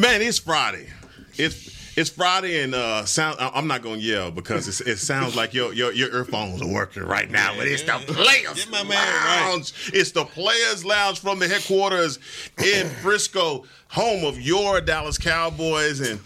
Man, it's Friday. It's it's Friday and uh sound I'm not gonna yell because it's, it sounds like your, your your earphones are working right now, but it's the players Get my man right. lounge. It's the players lounge from the headquarters in Frisco, home of your Dallas Cowboys, and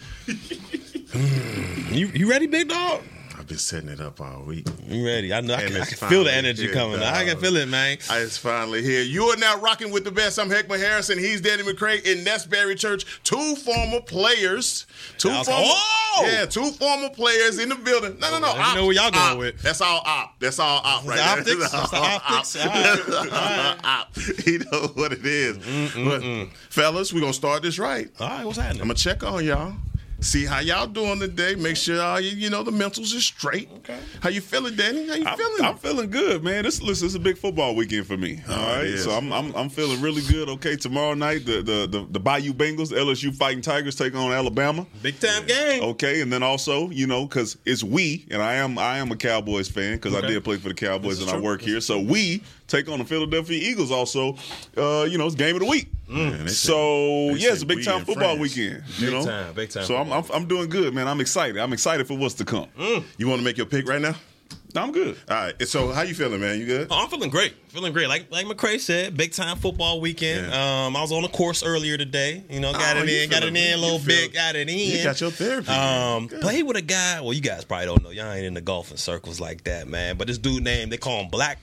You you ready, big dog? I've been setting it up all week. You ready? I know. I, can, I can feel the energy here, coming. I can feel it, man. I is finally here. You are now rocking with the best. I'm Heckman Harrison. He's Danny McCray in Nestberry Church. Two former players. Two former, oh! yeah, two former players in the building. No, no, no. I know where y'all going op. with. That's all op. That's all op right the there. optics? That's the optics? All right. All op. You know what it is. But, fellas, we're gonna start this right. All right, what's happening? I'm gonna check on y'all. See how y'all doing today. Make sure all you, you know the mentals are straight. Okay. How you feeling, Danny? How you I'm, feeling? I'm feeling good, man. This listen, it's a big football weekend for me. All Oh, right, so I'm, I'm I'm feeling really good. Okay, tomorrow night the the the, the Bayou Bengals, LSU Fighting Tigers take on Alabama. Big time game. Okay, and then also you know because it's we and I am I am a Cowboys fan because I did play for the Cowboys and I true. work here. So we take on the Philadelphia Eagles. Also, uh, you know it's game of the week. Man, they say- So they yeah, it's a big time football France. weekend. You Big know, time, big time So I'm, I'm I'm doing good, man. I'm excited. I'm excited for what's to come. You want to make your pick right now? I'm good. All right. So how you feeling, man? You good? Oh, I'm feeling great. Feeling great. Like like McCray said, big time football weekend. Um, I was on a course earlier today. You know, got Oh, it in, got it in a little feel- bit, got it in. You got your therapy. Um, Good. played with a guy. Well, you guys probably don't know. Y'all ain't in the golfing circles like that, man. But this dude named they call him Black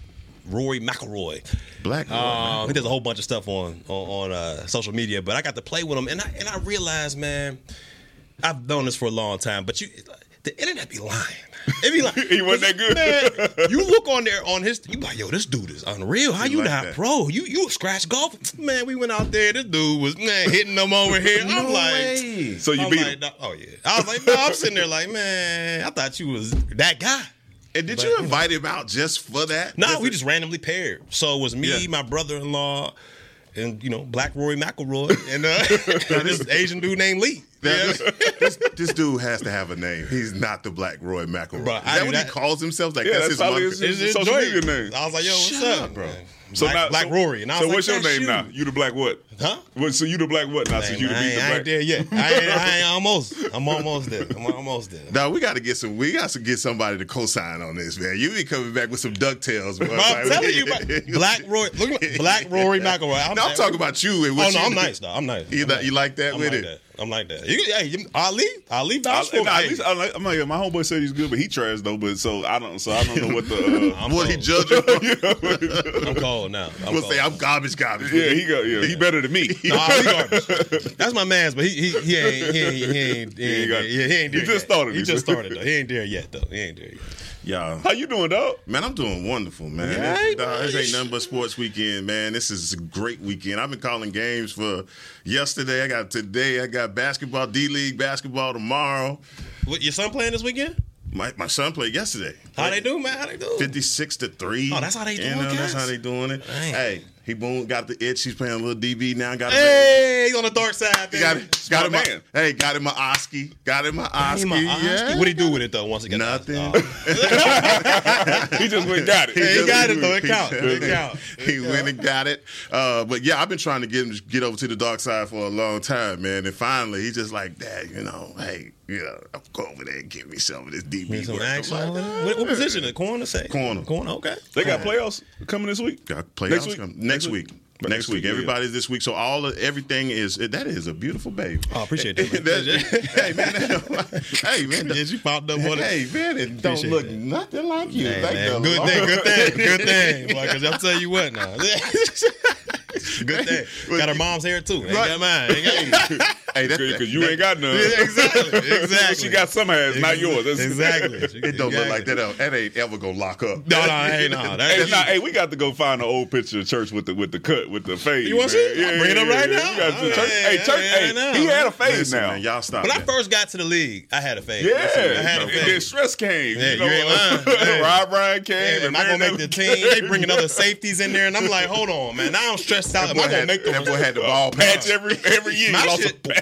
Rory McIlroy. Black. Um, he does a whole bunch of stuff on on, on uh, social media, but I got to play with him, and I and I realized, man, I've known this for a long time, but you, the internet be lying. It be like He wasn't that good. Man, you look on there on his, you be like, yo, this dude is unreal. How You like not that. pro? You you scratch golf, man. We went out there. This dude was man hitting them over here. I'm like, So you I'm beat like, him. oh yeah. I was like, no, I'm sitting there like, man, I thought you was that guy. And did but, you you invite him out just for that? No, Just we just randomly paired. So it was me, Yeah. my brother-in-law, and you know, Black Rory McIlroy, and uh, this Asian dude named Lee. Now, Yeah. this, this, this dude has to have a name. He's not the Black Roy McIlroy. Bro, Is I that knew what he calls himself? Like Yeah, that's, that's his probably his- It's his social media name. I was like, yo, what's Shut up, up, bro? So Black, now, Black so, Rory, and I was so like, what's your name you. now? You the black what? Huh? What, so you the black what now? Since you the I ain't, the I black. ain't there yet. I ain't, I ain't almost. I'm almost there. I'm almost there. Now we got to get some. We got to get somebody to co-sign on this, man. You be coming back with some Ducktales, bro. I'm telling you, Black Rory. Look, Black Rory McIlroy. I'm, No, I'm talking about you. Oh no, I'm nice though. I'm nice. You I'm like- nice. you like that I'm with like it? That. I'm like that. You, hey, you- Ali, Ali, I, vouch nah, at Hey, least I like, I'm like, my homeboy said he's good, but he trash though. But so I don't, so I don't know what the. Uh, I'm What he cold. judge you? I'm cold now. I'm We'll cold. say I'm garbage, garbage. yeah, he got, yeah, he better than me. No, Ali garbage. That's my man's, but he he he ain't he ain't he ain't he He ain't, got- he ain't, he ain't he there just yet. started He just started though. He ain't there yet though. He ain't there yet. Yeah. How you doing, dog? Man, I'm doing wonderful, man. Yeah, this, man. this ain't nothing but sports weekend, man. This is a great weekend. I've been calling games for yesterday. I got today. I got basketball, D League basketball tomorrow. What, your son playing this weekend? My my son played yesterday. How they do, man? How they do? 56 to 3. Oh, that's how they You doing, know, That's how they doing it. Dang. Hey, he boom got the itch. He's playing a little DB now. Got Hey, he's on the dark side. He got, baby. it, got him. Man. hey, got him a Oski. Got him a Oski. my Yeah. What he do with it though? Once again, Nothing. He just went and got it. Hey, he got it though. It he count. just- It count. he went and got it. Uh, but yeah, I've been trying to get him to get over to the dark side for a long time, man. And finally, he's just like, Dad, you know, hey, you know, I'm go over there and give me some of this DB some work. Action. like, over there? What, what position? The corner say? Corner. Corner. Okay. They got playoffs coming this week. Got playoffs Next week? come- next week. But Next week, yeah. everybody's this week, so all of everything is that is a beautiful baby. Oh, I appreciate that. That- hey man, that- hey man, Yeah, you popped up on it. hey man, it don't look that. nothing like you. Hey, Thank man. the Good Lord. thing, good thing, good thing. Because I'll tell you what now. good thing. Got her mom's hair too. Ain't Right. got mine. Ain't got Hey, that- because you that- ain't got none. Yeah, exactly, exactly. she got some ass, not yours. That's- Exactly. It don't look like that. uh, That ain't ever gonna lock up. No, no, hey, no. Hey, nah, hey, we got to go find an old picture of church with the with the cut with the fade. You wanna see? I'll bring it up right now. We got Oh, church, yeah, hey, church, yeah, hey, I he had a fade Listen, now. man, y'all stop. when I first got to the league, I had a fade. Yeah, I had a and fade. then stress came. Yeah, you know, you ain't lying. Hey. Rob Ryan came. Hey, and am I gonna make the team? They bringing other safeties in there, and I'm like, hold on, man. Now I'm stressed out. that Am boy, I gonna had, make the that boy had the ball patch patch. every every year.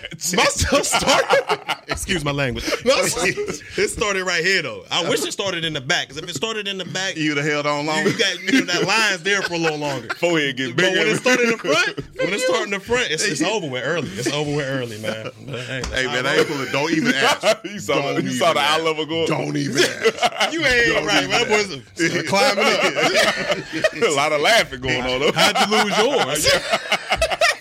My he lost shit- a patch. My stuff started. Excuse my language. My stuff- it started right here though. I wish it started in the back because if it started in the back, you You'd have held on long. got you know, that line's there for a little longer. Forehead get But bigger. when it started in the front, when it started in the front, it's, it's over with early. It's over with early, man. But, hey, Hey man, I ain't pulling. Don't even ask. you saw the, Don't you saw the eye level go. Don't even ask. you ain't right, man. That boy's climbing up. a lot of laughing going on. Though. How'd you lose yours?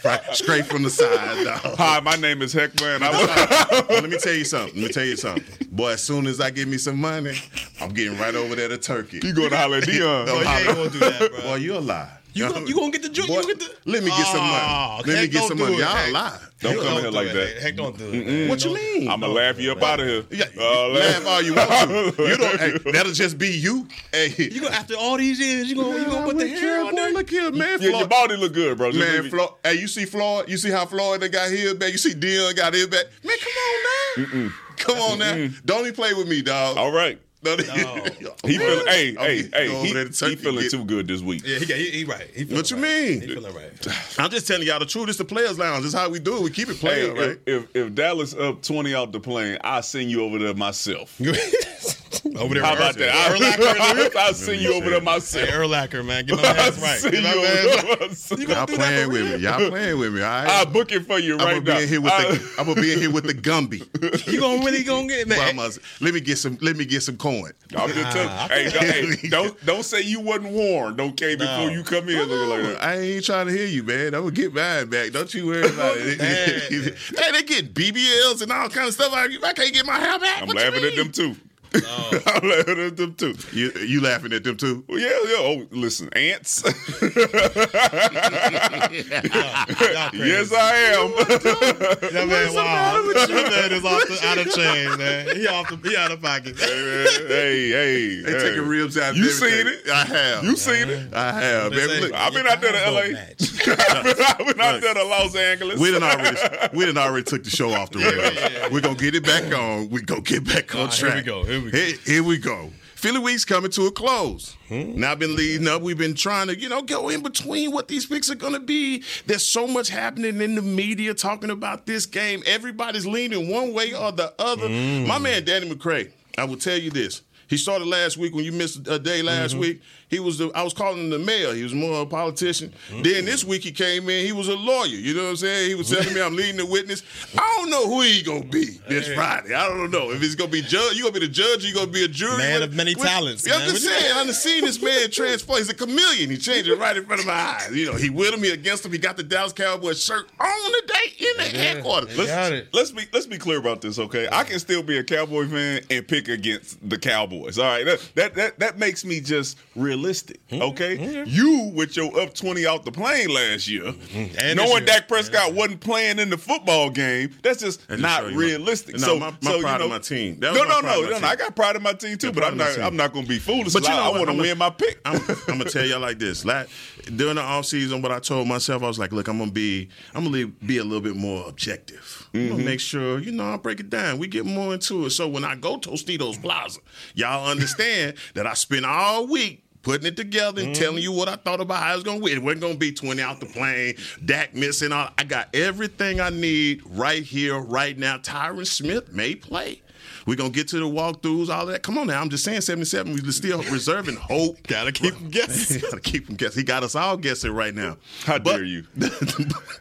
Right, straight from the side. dog. Hi, my name is Heckman. I'm Well, let me tell you something. Let me tell you something. Boy, as soon as I get me some money, I'm getting right over there to Turkey. you going to holler at Dion? No, Oh, you ain't gonna do that, bro. Boy, you a lie. You gonna, you gonna get the joint? Boy, You gonna get the? let me get some money. Oh, Let me get some money. it, Y'all Heck. lie. Don't You come in here like it, that. Heck, don't do it. man. What you mean? I'm gonna laugh you up out of here. Yeah, Uh, laugh all you want to. You don't. Hey, that'll just be you. Hey, You gonna after all these years, you gonna you gonna put the hair on boy, there? Look here, man. Yeah, your body look good, bro. Just Man, leave it- Floyd, hey, you see Floyd? You see how Floyd they got his back? You see Dion got his back? Man, come on now. Come on now. Don't even play with me, dog. All right. Don't No. He feeling. Hey, oh, hey, hey. over He, he feeling get- too good this week. Yeah, he, he, he right. He feeling What you right. mean? He feeling right. I'm just telling y'all the truth. It's the players' lounge. This how we do it. We keep it Hey, playing, right? if, if if Dallas up twenty out the plane, I send you over there myself. over there. How about with that? Urlacher. I, I'll send you over there myself. Hey, Urlacher, man. Get my man's I'll right. Get you my over man's there right. myself. You gonna Y'all playing with me. Y'all playing with me. All I'll book it for you I'm right gonna be now. in here with I- the. I'm gonna be in here with the Gumby. You gonna really gonna get Well, man? must- let me get some. Let me get some coin. I'm just telling Nah, hey, don't, hey, don't don't say you wasn't warned, okay, before you come in looking like that. I ain't trying to hear you, man. I'm gonna get mine back. Don't you worry about it. Oh, man. hey, they get BBLs and all kind of stuff. I, I can't get my hair back. I'm What laughing at them too. I'm laughing at them too. You, you laughing at them too? Well, yeah, yeah. Oh, listen, ants. Y'all yes, I am. That man, wow. That man is off the, out of chain, man. He off the, he out of pocket. hey, hey, They hey. taking ribs out. of You everything. seen it? I have. You seen it? I have. They look, I've been out there to LA. eyes don't match." I've been, I've out there to Los Angeles. we done already we done already took the show off the rails. We're gonna get it back on. We gonna get back on Ah, here we track. go, here we go. Here, here we go. Philly week's coming to a close. Hmm. Now I've been leading up. We've been trying to, you know, go in between what these picks are gonna be. There's so much happening in the media talking about this game. Everybody's leaning one way or the other. Hmm. My man Danny McCray, I will tell you this. He started last week when you missed a day last Mm-hmm. week. He was the I was calling him the mayor. He was more a politician. Mm-hmm. Then this week he came in, he was a lawyer. You know what I'm saying? He was telling me I'm leading the witness. I don't know who he gonna be this Friday. I don't know. If he's gonna be judge, you gonna be the judge, you gonna be a jury. Man What- of many what- talents, Yeah, I'm man. just What you- saying, I done seen this man transform. He's a chameleon. He changed it right in front of my eyes. You know, he with him, he against him. He got the Dallas Cowboys shirt on the day in the headquarters. They got it. Let's be let's be clear about this, okay? I can still be a Cowboy fan and pick against the Cowboys. All right, that that that, that makes me just realistic, hmm? okay? Hmm? You with your up twenty out the plane last year, hmm. And knowing year. Dak Prescott wasn't playing in the football game, that's just That just not show you my- realistic. No, so, my- my so, you pride know, of my team. No, no, no, no. I got pride in my team too, Yeah, but I'm not. I'm not going to be foolish. But you I, know I want to win my pick. I'm, I'm gonna tell y'all like this. La during the off season, what I told myself, I was like, look, I'm gonna be, I'm gonna be a little bit more objective. I'm Mm-hmm. gonna make sure, you know, I break it down. We get more into it. So when I go to Tostitos Plaza, y'all understand that I spent all week. Putting it together and telling mm-hmm. you what I thought about how it's gonna win. It wasn't gonna be 20 out the plane, Dak missing all. I got everything I need right here, right now. Tyron Smith may play. We're gonna get to the walkthroughs, all that. Come on now. I'm just saying 77. We're still reserving hope. Gotta keep him guessing. Gotta keep him guessing. He got us all guessing right now. How But- dare you?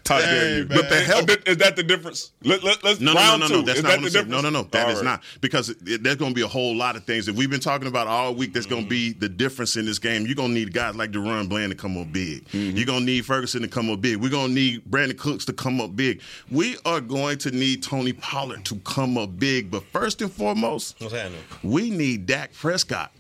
How dare you? man. But the help- is that the difference? Let, let, let's No, no, no, no, no. That's is not that what the I'm saying. difference? No, no, no. That All is right. not because it, there's going to be a whole lot of things that we've been talking about all week. That's going to be the difference in this game. You're going to need guys like DaRon Bland to come up big. Mm-hmm. You're going to need Ferguson to come up big. We're going to need Brandin Cooks to come up big. We are going to need Tony Pollard to come up big. But first and foremost, What's happening? we need Dak Prescott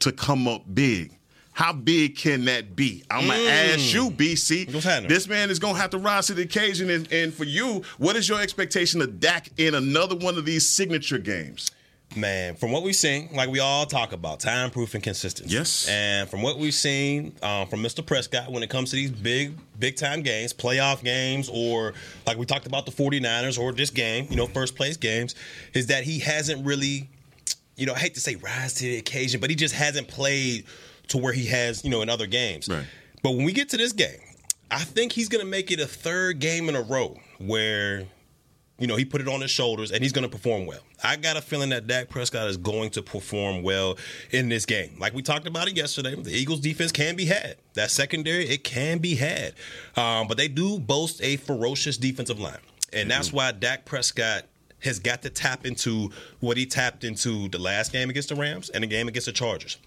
to come up big. How big can that be? I'm gonna mm. ask you, BC. This man is gonna have to rise to the occasion. And, and for you, what is your expectation of Dak in another one of these signature games? Man, from what we've seen, like we all talk about, time proof and consistency. Yes. And from what we've seen um, from Mr. Prescott when it comes to these big, big time games, playoff games, or like we talked about the 49ers or this game, you know, first place games, is that he hasn't really, you know, I hate to say rise to the occasion, but he just hasn't played to where he has, you know, in other games. Right. But when we get to this game, I think he's going to make it a third game in a row where you know, he put it on his shoulders and he's going to perform well. I got a feeling that Dak Prescott is going to perform well in this game. Like we talked about it yesterday, the Eagles defense can be had. That secondary, it can be had. Um, but they do boast a ferocious defensive line. And that's why Dak Prescott has got to tap into what he tapped into the last game against the Rams and the game against the Chargers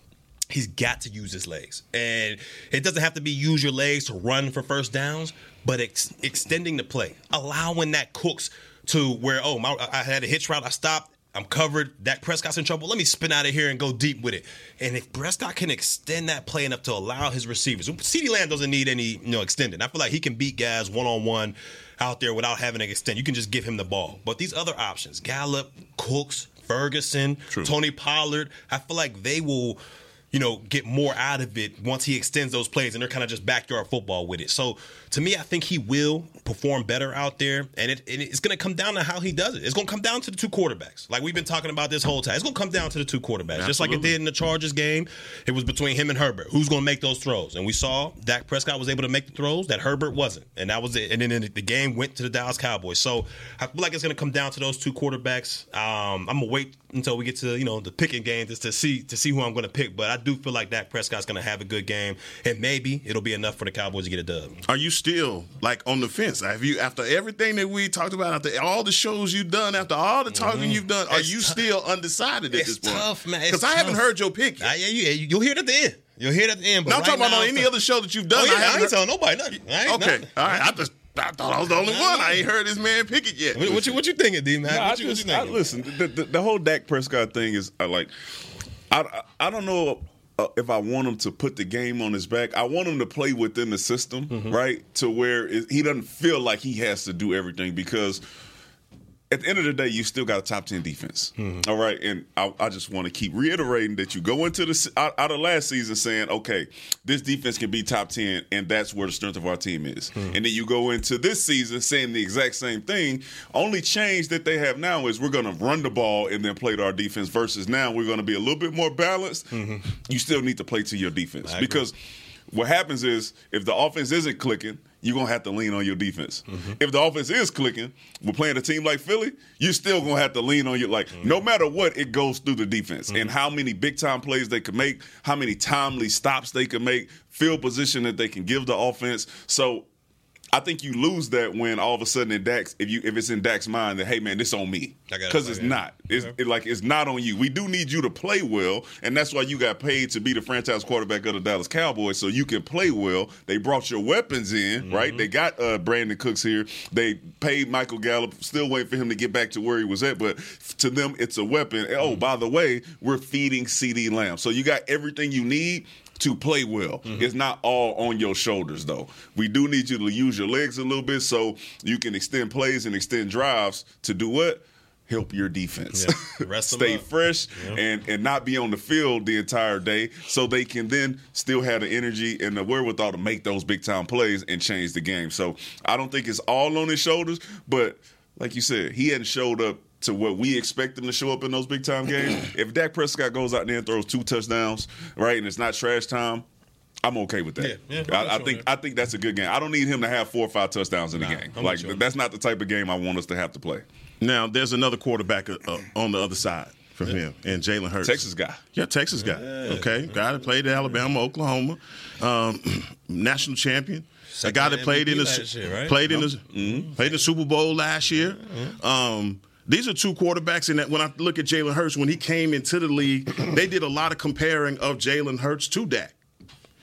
he's got to use his legs. And it doesn't have to be use your legs to run for first downs, but ex- extending the play, allowing that Cooks to where, oh, my, I had a hitch route, I stopped. I'm covered. Dak Prescott's in trouble. Let me spin out of here and go deep with it. And if Prescott can extend that play enough to allow his receivers, CeeDee Lamb doesn't need any, you know, extending. I feel like he can beat guys one on one out there without having to extend. You can just give him the ball. But these other options, Gallup, Cooks, Ferguson, Tony Pollard, I feel like they will you know, get more out of it once he extends those plays and they're kind of just backyard football with it. So to me, I think he will perform better out there. And, it, and it's going to come down to how he does it. It's going to come down to the two quarterbacks. Like we've been talking about this whole time. It's going to come down to the two quarterbacks. Just like it did in the Chargers game. It was between him and Herbert. Who's going to make those throws? And we saw Dak Prescott was able to make the throws that Herbert wasn't. And that was it. And then the game went to the Dallas Cowboys. So I feel like it's going to come down to those two quarterbacks. Um, I'm going to wait until we get to, you know, the picking game just to see to see who I'm going to pick. But I do feel like Dak Prescott's going to have a good game. And maybe it'll be enough for the Cowboys to get a dub. Are you still like on the fence? Have you after everything that we talked about, after all the shows you've done, after all the talking you've done, are Mm-hmm. It's you tou- still undecided at this point? tough, man. Because I haven't heard your pick. I, yeah, you, you'll hear it at the end. You'll hear it at the end. But I'm right talking about now, on any other show that you've done. Oh, yeah, I I, ain't heard- telling nobody nothing. I ain't Okay, nothing. all right. I just I thought I was the only one. I ain't heard this man pick it yet. What, what you what you thinking, D man? Nah, I what, you, what you just, I, listen, the, the, the whole Dak Prescott thing is I like, I, I, I don't know uh, if I want him to put the game on his back. I want him to play within the system, Mm-hmm. right? To where it, he doesn't feel like he has to do everything because at the end of the day, you still got a top 10 defense. Mm-hmm. All right. And I, I just want to keep reiterating that you go into the out, out of last season saying, okay, this defense can be top 10, and that's where the strength of our team is. Mm-hmm. And then you go into this season saying the exact same thing. Only change that they have now is we're going to run the ball and then play to our defense versus now we're going to be a little bit more balanced. You still need to play to your defense Mm-hmm. because what happens is if the offense isn't clicking, you're gonna have to lean on your defense. Mm-hmm. If the offense is clicking, we're playing a team like Philly, you're still gonna have to lean on your like Mm-hmm. no matter what, it goes through the defense and how many big time plays they can make, how many timely stops they can make, field position that they can give the offense. So I think you lose that when all of a sudden in Dax, if you if it's in Dax's mind that hey man, this on me I got it. because it's not. It's it, like it's not on you. We do need you to play well, and that's why you got paid to be the franchise quarterback of the Dallas Cowboys, so you can play well. They brought your weapons in, right? They got uh, Brandin Cooks here. They paid Michael Gallup. Still waiting for him to get back to where he was at, but to them, it's a weapon. And, Oh, by the way, we're feeding CeeDee Lamb, so you got everything you need to play well. Mm-hmm. It's not all on your shoulders, though. We do need you to use your legs a little bit so you can extend plays and extend drives to do what? Help your defense. Yeah. Stay fresh and, and not be on the field the entire day so they can then still have the energy and the wherewithal to make those big time plays and change the game. So I don't think it's all on his shoulders, but like you said, he hadn't showed up to what we expect him to show up in those big time games. if Dak Prescott goes out there and throws two touchdowns, right, and it's not trash time, I'm okay with that. Yeah, yeah, I'm I, I think man. I think that's a good game. I don't need him to have four or five touchdowns in the game. I'm Like with that's not the type of game I want us to have to play. Now there's another quarterback uh, uh, on the other side from him, and Jalen Hurts, Texas guy. Yeah, Texas guy. Okay, guy that played at Alabama, Oklahoma, um, national champion. A guy that Second played in the year, right? played in the played in the Super Bowl last year. Um, these are two quarterbacks, and when I look at Jalen Hurts, when he came into the league, they did a lot of comparing of Jalen Hurts to Dak.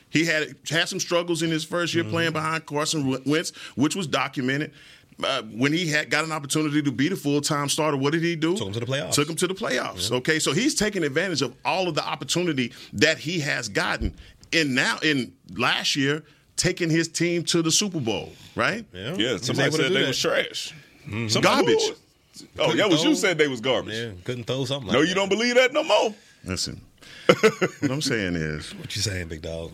He had had some struggles in his first year playing behind Carson Wentz, which was documented. Uh, when he had got an opportunity to be the full time starter, what did he do? Took him to the playoffs. Took him to the playoffs. Okay, so he's taking advantage of all of the opportunity that he has gotten. in now in last year taking his team to the Super Bowl, right? Yeah, Yeah, He somebody said they that. was trash. Mm-hmm. Somebody- Garbage. Who was- Oh, Couldn't that was you said they was garbage. Yeah, couldn't throw something. Like that. No, like you that. don't believe that no more. Listen, what I'm saying is, What you saying, big dog?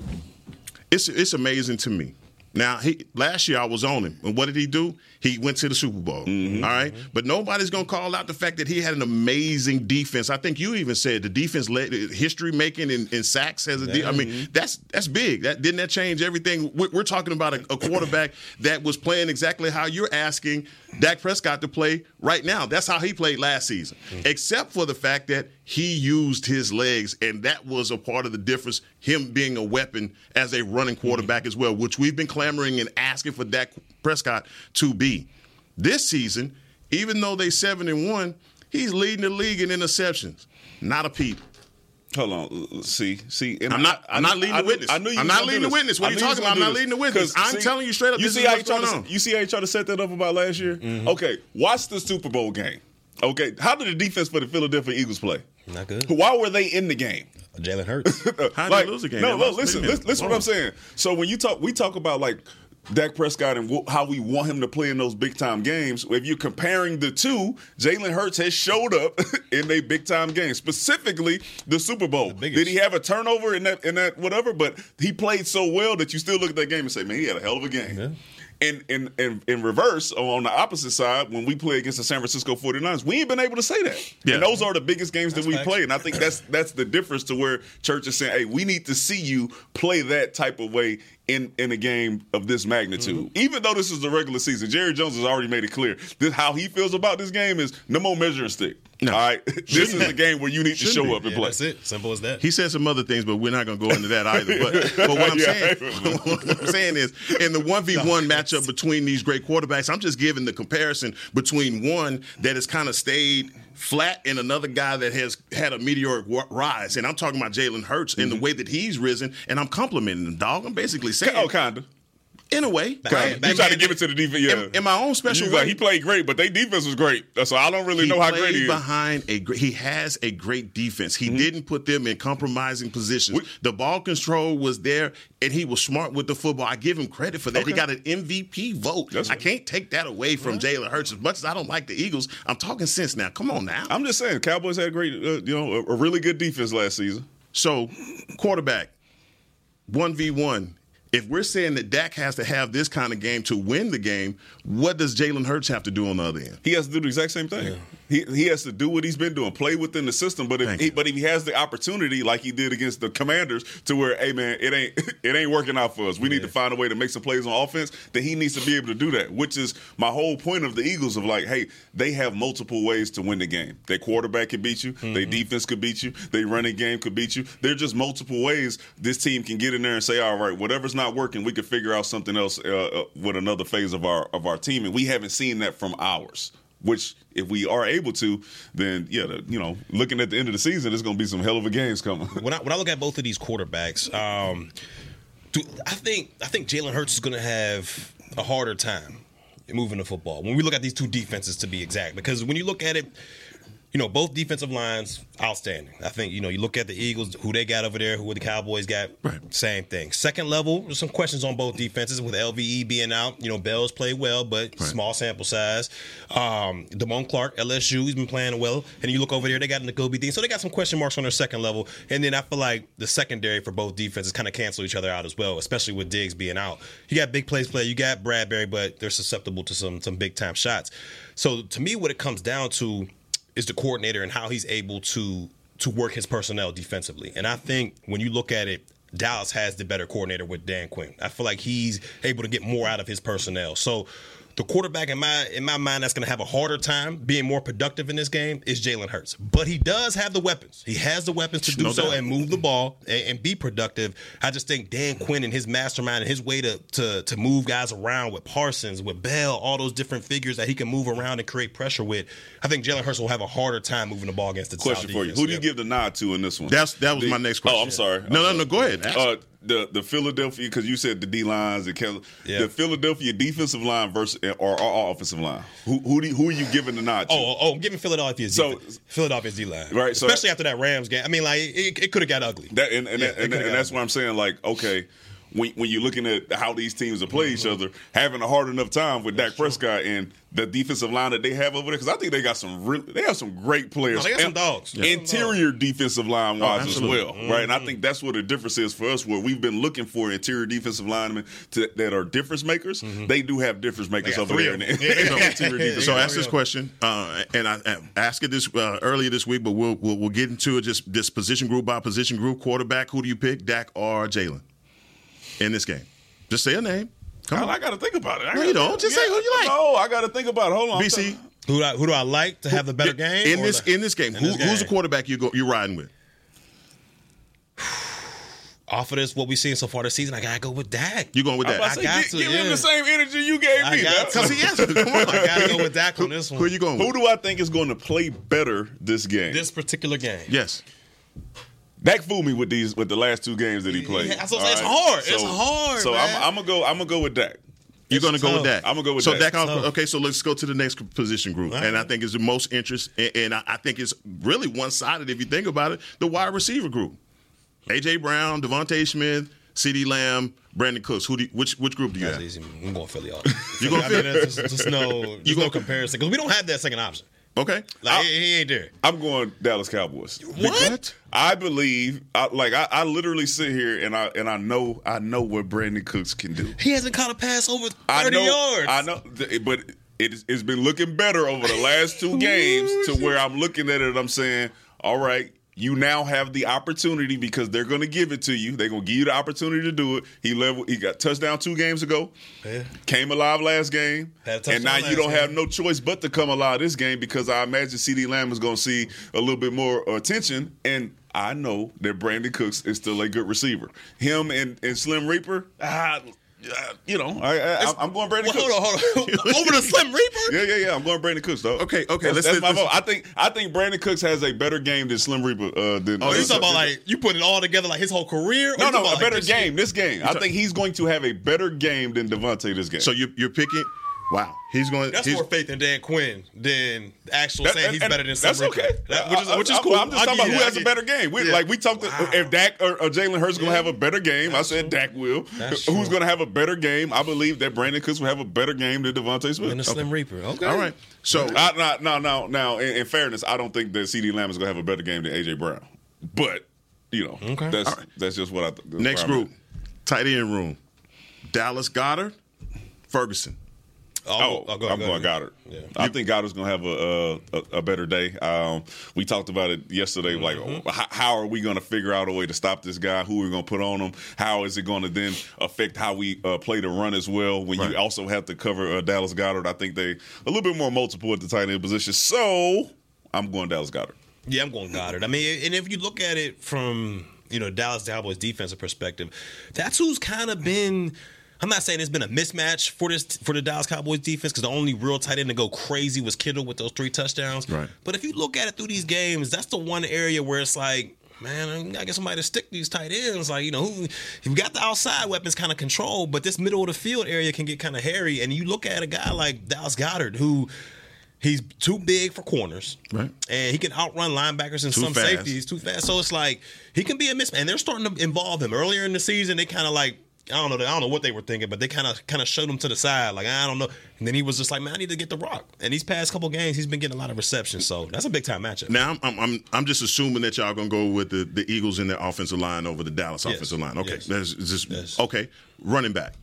it's it's amazing to me. Now, he last year I was on him, and what did he do? He went to the Super Bowl. Mm-hmm. all right, but nobody's gonna call out the fact that he had an amazing defense. I think you even said the defense led history making in, in sacks as a. De- I mean, that's that's big. That didn't that change everything? We're, we're talking about a, a quarterback that was playing exactly how you're asking Dak Prescott to play right now. That's how he played last season, mm-hmm. except for the fact that he used his legs, and that was a part of the difference. Him being a weapon as a running mm-hmm. quarterback as well, which we've been clamoring and asking for Dak Prescott to be. This season, even though they seven and one, he's leading the league in interceptions. Not a peep. Hold on. See, see. And I'm not- I- I'm not leading I the witness. I knew you I'm not gonna leading the witness. What are you talking about? I'm not this. leading the witness. 'Cause, I'm telling you straight up, You this see is how he what's tried going to you see how he tried to set that up about last year. Mm-hmm. Okay, watch the Super Bowl game. Okay, how did the defense for the Philadelphia Eagles play? Not good. Why were they in the game? Jalen Hurts. How did they lose the game? No, no, lost. listen, listen, listen what I'm saying. So when you talk, we talk about like Dak Prescott and how we want him to play in those big time games. If you're comparing the two, Jalen Hurts has showed up in a big time game, specifically the Super Bowl. biggest. Did he have a turnover in that in that whatever? But he played so well that you still look at that game and say, man, he had a hell of a game. And in, in, in reverse, on the opposite side, when we play against the San Francisco 49ers, we ain't been able to say that. Yeah. And those are the biggest games that we facts. play. And I think that's that's the difference to where church is saying, hey, we need to see you play that type of way in, in a game of this magnitude. Mm-hmm. Even though this is the regular season, Jerry Jones has already made it clear. This how he feels about this game is no more measuring stick. No. All right. this is the game where you need to Shouldn't show be. up and Yeah, play. that's it. Simple as that. He said some other things, but we're not going to go into that either. But, but what I'm Yeah. saying, what I'm saying is, in the one v one matchup between these great quarterbacks, I'm just giving the comparison between one that has kind of stayed flat and another guy that has had a meteoric rise. And I'm talking about Jalen Hurts and the mm-hmm. way that he's risen, and I'm complimenting him, dog. I'm basically oh, saying, Oh, kinda. In a way, right? You try to give it to the defense. Yeah. In, in my own special way, like, he played great, but their defense was great. So I don't really he know how played great he is. behind a great. He has a great defense. Mm-hmm. He didn't put them in compromising positions. the ball control was there, and he was smart with the football. I give him credit for that. He got an MVP vote. That's I right. can't take that away from Jalen Hurts. As much as I don't like the Eagles, I'm talking sense now. Come on now. I'm just saying, Cowboys had a great, uh, you know, a, a really good defense last season. So, quarterback, one v one. If we're saying that Dak has to have this kind of game to win the game, what does Jalen Hurts have to do on the other end? He has to do the exact same thing. He he has to do what he's been doing, play within the system. But if Thank he, you. but if he has the opportunity, like he did against the Commanders, to where, hey man, it ain't it ain't working out for us. We need to find a way to make some plays on offense. Then he needs to be able to do that. Which is my whole point of the Eagles of like, hey, they have multiple ways to win the game. Their quarterback could beat you. Their mm-hmm. defense could beat you. Their running game could beat you. There are just multiple ways this team can get in there and say, all right, whatever's not working, we could figure out something else uh, uh, with another phase of our of our team, and we haven't seen that from ours. Which, if we are able to, then yeah, the, you know, looking at the end of the season, there's going to be some hell of a games coming. when I when I look at both of these quarterbacks, um, do, I think I think Jalen Hurts is going to have a harder time moving the football when we look at these two defenses to be exact. Because when you look at it, you know both defensive lines outstanding. I think you know you look at the Eagles, who they got over there, who the Cowboys got, Right. same thing. Second level, there's some questions on both defenses with LVE being out. You know Bell's played well, but small sample size. Um, Damone Clark, LSU, he's been playing well. And you look over there, they got Nakobe Dean, so they got some question marks on their second level. And then I feel like the secondary for both defenses kind of cancel each other out as well, especially with Diggs being out. You got Big Play Slay, you got Bradberry, but they're susceptible to some some big time shots. So to me, what it comes down to is the coordinator and how he's able to to work his personnel defensively. And I think when you look at it, Dallas has the better coordinator with Dan Quinn. I feel like he's able to get more out of his personnel. So the quarterback in my in my mind that's going to have a harder time being more productive in this game is Jalen Hurts. But he does have the weapons. He has the weapons to do No so doubt. and move the ball and, and be productive. I just think Dan Quinn and his mastermind and his way to to to move guys around with Parsons, with Bell, all those different figures that he can move around and create pressure with. I think Jalen Hurts will have a harder time moving the ball against the Question South for you. Who do you give the nod to in this one? That's that was The- my next question. Oh, I'm sorry. No, I'm no, no. Go ahead. Ask. Uh, the the Philadelphia because you said the D lines and Keller, Yeah. the Philadelphia defensive line versus or our offensive line. Who who do who are you giving the nod to? Oh, oh, give me Philadelphia's So- defense. Philadelphia's D line, Right, so- Especially after that Rams game. I mean, like it, it could have got ugly. That and, and, Yeah, that- and, and that's what I'm saying. Like, okay, when when you're looking at how these teams are played Mm-hmm. each other, having a hard enough time with Dak Prescott and the defensive line that they have over there, because I think they got some really, they have some great players. No, they got some dogs. Yeah. Interior defensive line wise as absolutely. well, right? And I think that's what the difference is for us. Where we've been looking for interior defensive linemen to, that are difference makers. They do have difference makers over there. In the, them. in the interior defensive So line. ask this question, uh, and I, I asked it this uh, earlier this week, but we'll, we'll we'll get into it just this position group by position group. Quarterback, who do you pick, Dak or Jalen, in this game? Just say a name. Come I, on, I got to think about it. I No, you don't. Just say who you like. No, I got to think about it. Hold on, BC. Who do I, who do I like to have the better game in this the- in this game? in who, this Who's the quarterback you go you riding with? Off of this, what we've seen so far this season, I gotta go with Dak. You going with I'm Dak? about to I say, got gi- to, give him the same energy you gave I me. got dog. to. Because he answered. Come on, I gotta go with Dak on this one. Who are you going With? Who do I think is going to play better this game? This particular game. Yes. Dak fooled me with these with the last two games that he played. Yeah, that's what I'm All saying. It's hard. It's hard, So man. I'm, I'm gonna go. I'm gonna go with Dak. You're It's going to go with tough. Dak. I'm gonna go with so Dak. Dak. Okay, so let's go to the next position group, All and I think is the most interest, and, and I, I think it's really one sided if you think about it. The wide receiver group: AJ Brown, DeVonta Smith, CeeDee Lamb, Brandin Cooks. Who do you, which which group do you That's have? easy. I'm going Philly off. You going I mean, Philly? there's just, just no, there's go- no comparison because we don't have that second option. Okay. Like I'll- he, ain't there. I'm going Dallas Cowboys. What? I believe, I, like I, I literally sit here and I and I know I know what Brandin Cooks can do. He hasn't caught a pass over 30 I know, yards. I know, but it, it's been looking better over the last two games to where I'm looking at it. and I'm saying, all right. You now have the opportunity because they're going to give it to you. They're going to give you the opportunity to do it. He level. He got touchdown two games ago. Yeah. Came alive last game, and now you don't last have no choice but to come alive this game because I imagine CeeDee Lamb is going to see a little bit more attention, and I know that Brandin Cooks is still a good receiver. Him and, and Slim Reaper, ah, uh, you know, I, I, I'm going Brandin Well, Cooks. hold on, hold on. over the Slim Reaper? Yeah, yeah, yeah. I'm going Brandin Cooks, though. Okay, okay, That's, let's- that's my let's- vote. I think I think Brandin Cooks has a better game than Slim Reaper. Uh, than, Oh, uh, you talking about like you put it all together like his whole career? Or no, no, a like, better this year? game. This game, I think he's going to have a better game than DeVonta this game. So you, you're picking. Wow, he's going. That's he's, more faith in Dan Quinn than actual That- saying and- he's better than Slim That's Reaper. okay. That- which is, I- which is I- cool. I'm just I'll talking about give who you has a better game. We, Yeah. Like we talked, if Dak or, or Jalen Hurts going to have a better game, I said Dak will. That's Who's going to have a better game? I believe that Brandin Cooks will have a better game than DeVonta Smith. Than the Slim Reaper. Okay. all right. So I, no, no, no. Now, in, in fairness, I don't think that CeeDee Lamb is going to have a better game than AJ Brown. But you know, Okay. that's All right. that's just what I. Th- next group, tight end room: Dallas Goedert, Ferguson. Oh, Oh, go I'm going. Goedert. Yeah. I think Goedert's going to have a, a a better day. Um, we talked about it yesterday. Like, Mm-hmm. how, how are we going to figure out a way to stop this guy? Who are we going to put on him? How is it going to then affect how we uh, play the run as well? When Right. you also have to cover uh, Dallas Goedert, I think they a little bit more multiple at the tight end position. So I'm going Dallas Goedert. Yeah, I'm going Goedert. I mean, and if you look at it from you know Dallas Cowboys defensive perspective, that's who's kind of been. I'm not saying it's been a mismatch for this for the Dallas Cowboys defense because the only real tight end to go crazy was Kittle with those three touchdowns. Right. But if you look at it through these games, that's the one area where it's like. Man, I get somebody to stick these tight ends. Like, you know, who, you've got the outside weapons kind of controlled, but this middle of the field area can get kind of hairy. And you look at a guy like Dallas Goedert, who he's too big for corners. Right. And he can outrun linebackers and Too some fast. safeties too fast. So it's like he can be a mismatch. And they're starting to involve him. Earlier in the season, they kind of like I don't know. I don't know what they were thinking, but they kind of kind of showed him to the side. Like I don't know. And then he was just like, man, I need to get the rock. And these past couple games, he's been getting a lot of receptions. So that's a big time matchup. Now I'm, I'm I'm I'm just assuming that y'all gonna go with the, the Eagles in their offensive line over the Dallas Yes. offensive line. Okay, Yes. that's just Yes. okay. Running back.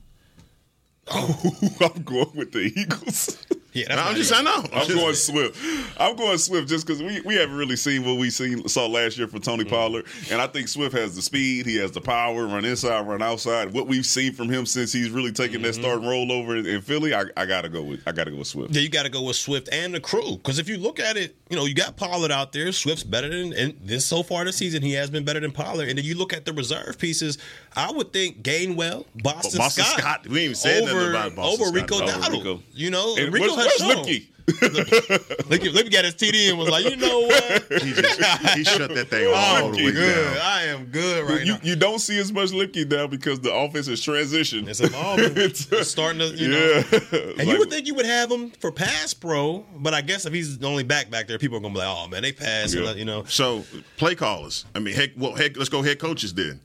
Oh, I'm going with the Eagles. yeah, that's I'm just I know. I'm going Swift. I'm going Swift just because we, we haven't really seen what we seen saw last year from Tony mm. Pollard, and I think Swift has the speed, he has the power, run inside, run outside. What we've seen from him since he's really taken that mm-hmm. starting role over in, Philly, I, I gotta go with I gotta go with Swift. Yeah, you got to go with Swift and the crew because if you look at it, you know you got Pollard out there. Swift's better than and this so far this season. He has been better than Pollard. And then you look at the reserve pieces. I would think Gainwell, Boston, Boston Scott, Scott. We ain't even said over, nothing about Boston over Scott. Rico Over Dowdle. Rico. You know, And Rico where's- has where's shown. Luepke? look, at, look at his TD and was like, you know what? He, just, he shut that thing all the way good. down. I am good right you, now. you don't see as much Luepke now because the offense has transitioned. It's evolving. It's- It's starting to, you know. yeah. And you would think you would have him for pass pro, but I guess if he's the only back back there, people are gonna be like, "Oh man, they pass," Yeah. you know. So, play callers. I mean, heck, well, heck, let's go head coaches then.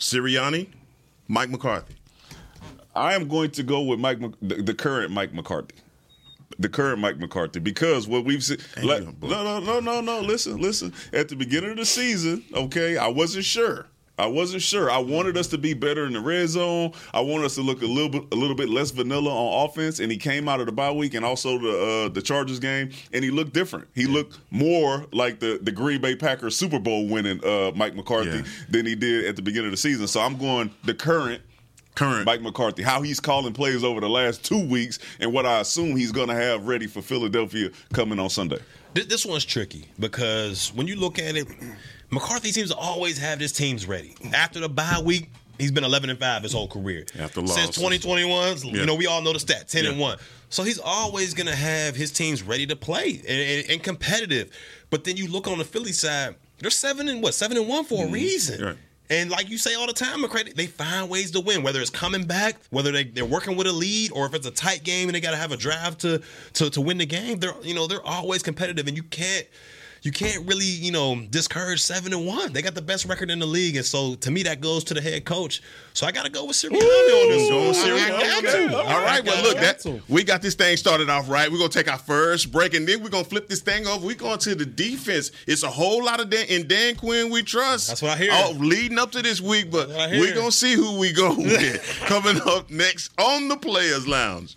Sirianni, Mike McCarthy. I am going to go with Mike, the, the current Mike McCarthy. The current Mike McCarthy, because what we've seen. Like, Damn, no, no, no, no, no. Listen, listen. At the beginning of the season, okay, I wasn't sure. I wasn't sure. I wanted us to be better in the red zone. I wanted us to look a little bit, a little bit less vanilla on offense. And he came out of the bye week and also the uh, the Chargers game, and he looked different. He looked more like the the Green Bay Packers Super Bowl winning uh, Mike McCarthy Yeah. than he did at the beginning of the season. So I'm going the current Current. Mike McCarthy, how he's calling plays over the last two weeks, and what I assume he's going to have ready for Philadelphia coming on Sunday. This one's tricky because when you look at it, McCarthy seems to always have his teams ready. After the bye week, he's been 11 and 5 his whole career. After Since 2021, Yeah. you know, we all know the stat 10 and Yeah. 1. So he's always going to have his teams ready to play and, and, and competitive. But then you look on the Philly side, they're 7 and what? 7 and 1 for a reason. Mm-hmm. Right. And like you say all the time, McCarthy, they find ways to win, whether it's coming back, whether they, they're working with a lead, or if it's a tight game and they got to have a drive to, to to win the game. They're you know they're always competitive, and you can't you can't really you know discourage seven and one. They got the best record in the league, and so to me that goes to the head coach. So I got to go with Sirianni on this Go one. with Sirianni. I Okay. All right. Well, look, got that we got this thing started off right. We're gonna take our first break, and then we're gonna flip this thing over. We're going to the defense. It's a whole lot of Dan in Dan Quinn we trust. That's what I hear. Oh, leading up to this week, but That's what I hear. we're gonna see who we go with coming up next on the Players Lounge.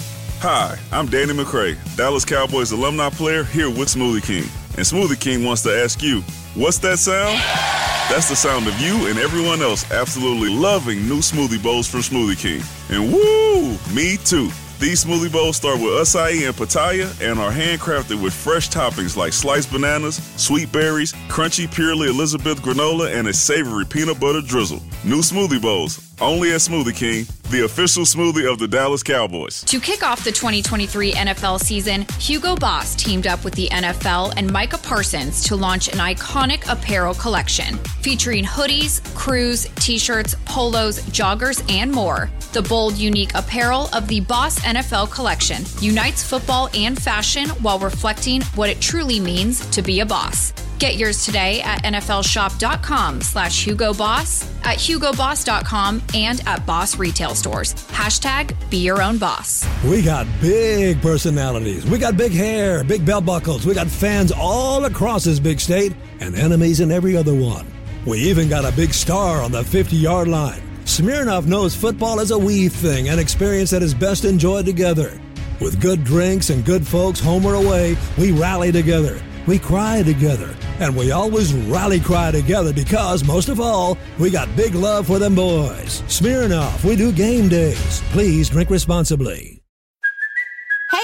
Hi, I'm Danny McCray, Dallas Cowboys alumni player here with Smoothie King. And Smoothie King wants to ask you, what's that sound? That's the sound of you and everyone else absolutely loving new smoothie bowls from Smoothie King. And woo, me too. These smoothie bowls start with acai and pitaya and are handcrafted with fresh toppings like sliced bananas, sweet berries, crunchy purely Elizabeth granola, and a savory peanut butter drizzle. New smoothie bowls, only at Smoothie King, the official smoothie of the Dallas Cowboys. To kick off the 2023 NFL season, Hugo Boss teamed up with the NFL and Micah Parsons to launch an iconic apparel collection featuring hoodies, crews, t shirts, polos, joggers, and more. The bold, unique apparel of the Boss NFL collection unites football and fashion while reflecting what it truly means to be a boss. Get yours today at nflshop.com slash Hugo Boss, at hugoboss.com, and at Boss retail stores. Hashtag be your own boss. We got big personalities. We got big hair, big belt buckles. We got fans all across this big state and enemies in every other one. We even got a big star on the 50 yard line. Smirnoff knows football is a we thing, an experience that is best enjoyed together. With good drinks and good folks home or away, we rally together. We cry together. And we always rally cry together because, most of all, we got big love for them boys. Smirnoff, we do game days. Please drink responsibly.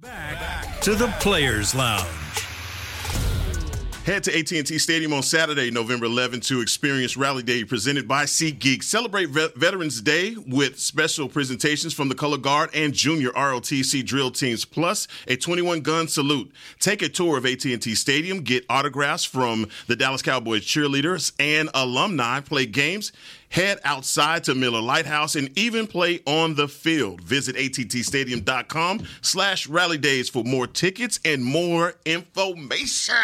Back to the Players Lounge. Head to AT&T Stadium on Saturday, November 11 to experience Rally Day presented by SeatGeek. Celebrate Ve- Veterans Day with special presentations from the Color Guard and Junior ROTC drill teams, plus a 21-gun salute. Take a tour of AT&T Stadium, get autographs from the Dallas Cowboys cheerleaders and alumni, play games, head outside to Miller Lite House, and even play on the field. Visit attstadium.com slash rally days for more tickets and more information.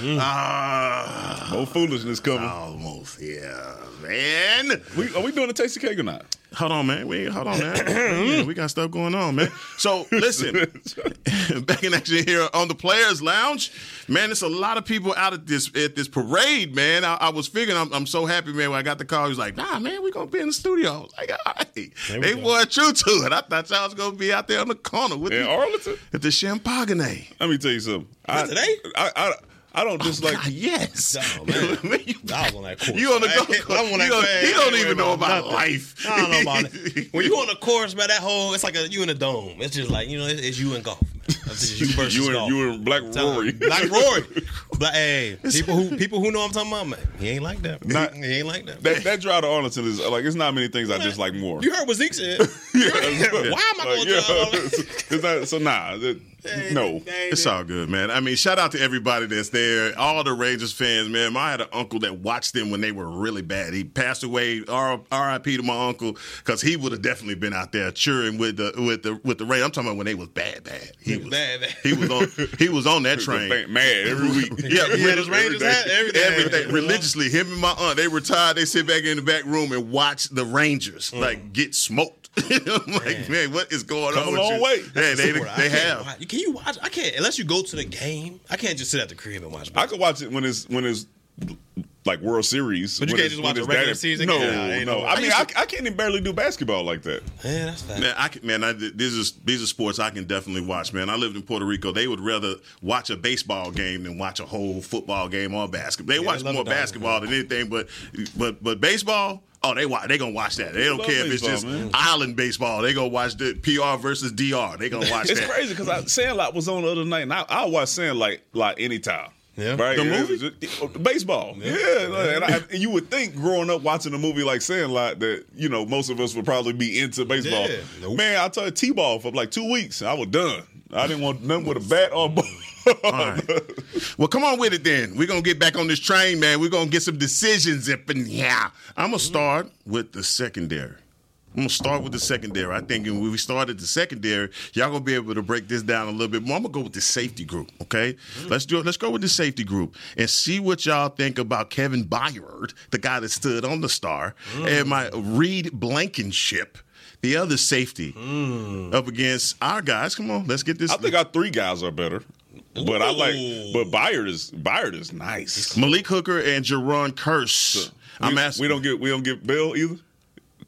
Ah, More foolishness coming. almost, yeah, man. We, are we doing a tasty cake or not? Hold on, man. We hold on, man. Yeah, we got stuff going on, man. So listen, back in action here on the Players Lounge, man. It's a lot of people out at this at this parade, man. I, I was figuring, I'm, I'm so happy, man. When I got the call, he was like, Nah, man, we gonna be in the studio. I was like, all right, they were true to it. I thought y'all was gonna be out there on the corner with In the, Arlington? at the Champagne. Let me tell you something. I, today? I, I, I don't oh, dislike. like. God, yes. Oh, man. Man, you, I was on that course. you on the golf course. I'm on that You don't- thing. he don't even know about nothing. life. I don't know about it. When you on the course, man, that whole it's like a you in a dome. It's just like you know, it's, it's you and golf. Man. It's you versus You and golf. you and Black Rory. Black Rory. Black, hey, people who people who know what I'm talking about, man. He ain't like that. Not- he ain't like that. That that drive to Arlington is like it's not many things I dislike more. you heard what Zeke said. Yeah, Why am I going to yeah, all it's, it's not, so nah, that- no. It's all good, man. I mean, shout out to everybody that's there, all the Rangers fans, man. I had an uncle that watched them when they were really bad. He passed away. R- R.I.P. to my uncle because he would have definitely been out there cheering with the with the with the Rangers. I'm talking about when they was bad, bad. He was Bad, bad. He was on he was on that train. Mad every week. Yeah, He had his Rangers hat, everything. everything religiously. Him and my aunt, they retired. They sit back in the back room and watch the Rangers Mm. like get smoked. I'm like, man, what is going Come on? a with long you? way. Yeah, they, Sport. I they have. watch- Can you watch? I can't unless you go to the game. I can't just sit at the crib and watch. I could watch it when it's when it's like World Series. But you can't just watch when a it's regular that- season No, game? Nah, ain't no. no- I I mean, I, I can't even barely do basketball like that. Yeah, that's fast. Man, I can, man, I, these are these are sports I can definitely watch. Man, I lived in Puerto Rico. They would rather watch a baseball game than watch a whole football game or basketball. They Yeah, watch they more the Dodgers, basketball than anything, but but but baseball. Oh, they watch. They gonna watch that. They don't love care if it's just man. island baseball. They gonna watch the PR versus DR. They gonna watch that. It's that. crazy because Sandlot was on the other night, and I, I watch Sandlot like anytime. Yeah. right. The And movie? was just- the baseball. Yeah, like, and, I, and you would think growing up watching a movie like Sandlot that you know most of us would probably be into baseball. Yeah. Nope. Man, I told T-ball for like two weeks, and I was done. I didn't want nothing with a bat or a ball. All right. Well, come on with it then. We're gonna get back on this train, man. We're gonna get some decisions up in here. I'm gonna start with the secondary. I'm gonna start with the secondary. I think when we started the secondary, y'all gonna be able to break this down a little bit more. I'm gonna go with the safety group. Okay, mm-hmm. let's do it. Let's go with the safety group and see what y'all think about Kevin Byard, the guy that stood on the star, and mm. my Reed Blankenship, the other safety, hmm. up against our guys. Come on, let's get this. I think our three guys are better, but I like. But Byard is Byard is nice. Malik Hooker and Jayron Kearse. I'm asking. we don't get we don't get Bell either.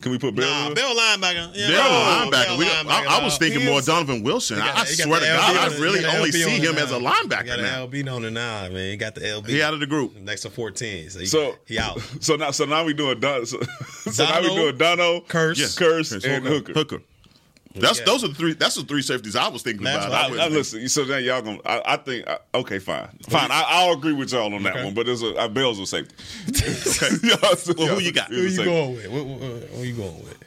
Can we put Bell? Nah, in? Bell linebacker. Yeah, Bell oh, a linebacker. We Bell don't- I, I was thinking more Donovan Wilson. Got I, I the- he got swear to God, I really he got the only see him as a linebacker got now. LB on the nine, man. He got the LB. He out of the group. next to 14. So he, So he out. So now, so now we doing Don, so, so now we Dono, doing Dono, Kearse. Yes. Kearse, Kearse. and Hooker. Hooker. That's Yeah. those are the three. That's the three safeties I was thinking That's about. I I, was I, listen, so now y'all gonna. I, I think. I, okay, fine, fine. I, I'll agree with y'all on that Okay. one. But there's a uh, Bell's a safety. Okay. Well, who you got? Who Who you going with? Who, who, who you going with?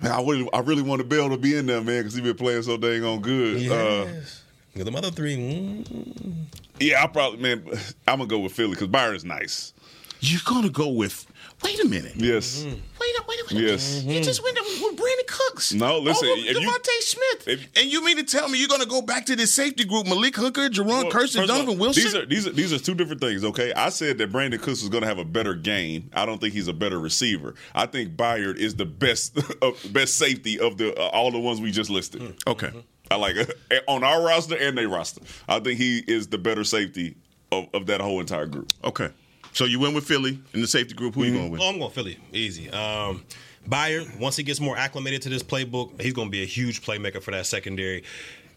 Man, I really, I really wanted Bell to be in there, man, because he been playing so dang on good. Uh, Yes. With the other three, mm, yeah, I probably, man, I'm gonna go with Philly because Byron's nice. You're gonna go with. Wait a minute. Yes. Wait a wait a minute. Yes. You just went with Brandin Cooks. No, listen, Over if you- Smith. if- and you mean to tell me you're gonna go back to this safety group? Malik Hooker, Jayron Well, Kearse, and all, Donovan Wilson. These are these are these are two different things. Okay, I said that Brandin Cooks was going to have a better game. I don't think he's a better receiver. I think Byard is the best best safety of the uh, all the ones we just listed. okay. I like on our roster and their roster. I think he is the better safety of, of that whole entire group. Okay. So you went with Philly in the safety group. Who you going with? Oh, I'm going with Philly. Easy. Um, Byard, once he gets more acclimated to this playbook, he's going to be a huge playmaker for that secondary.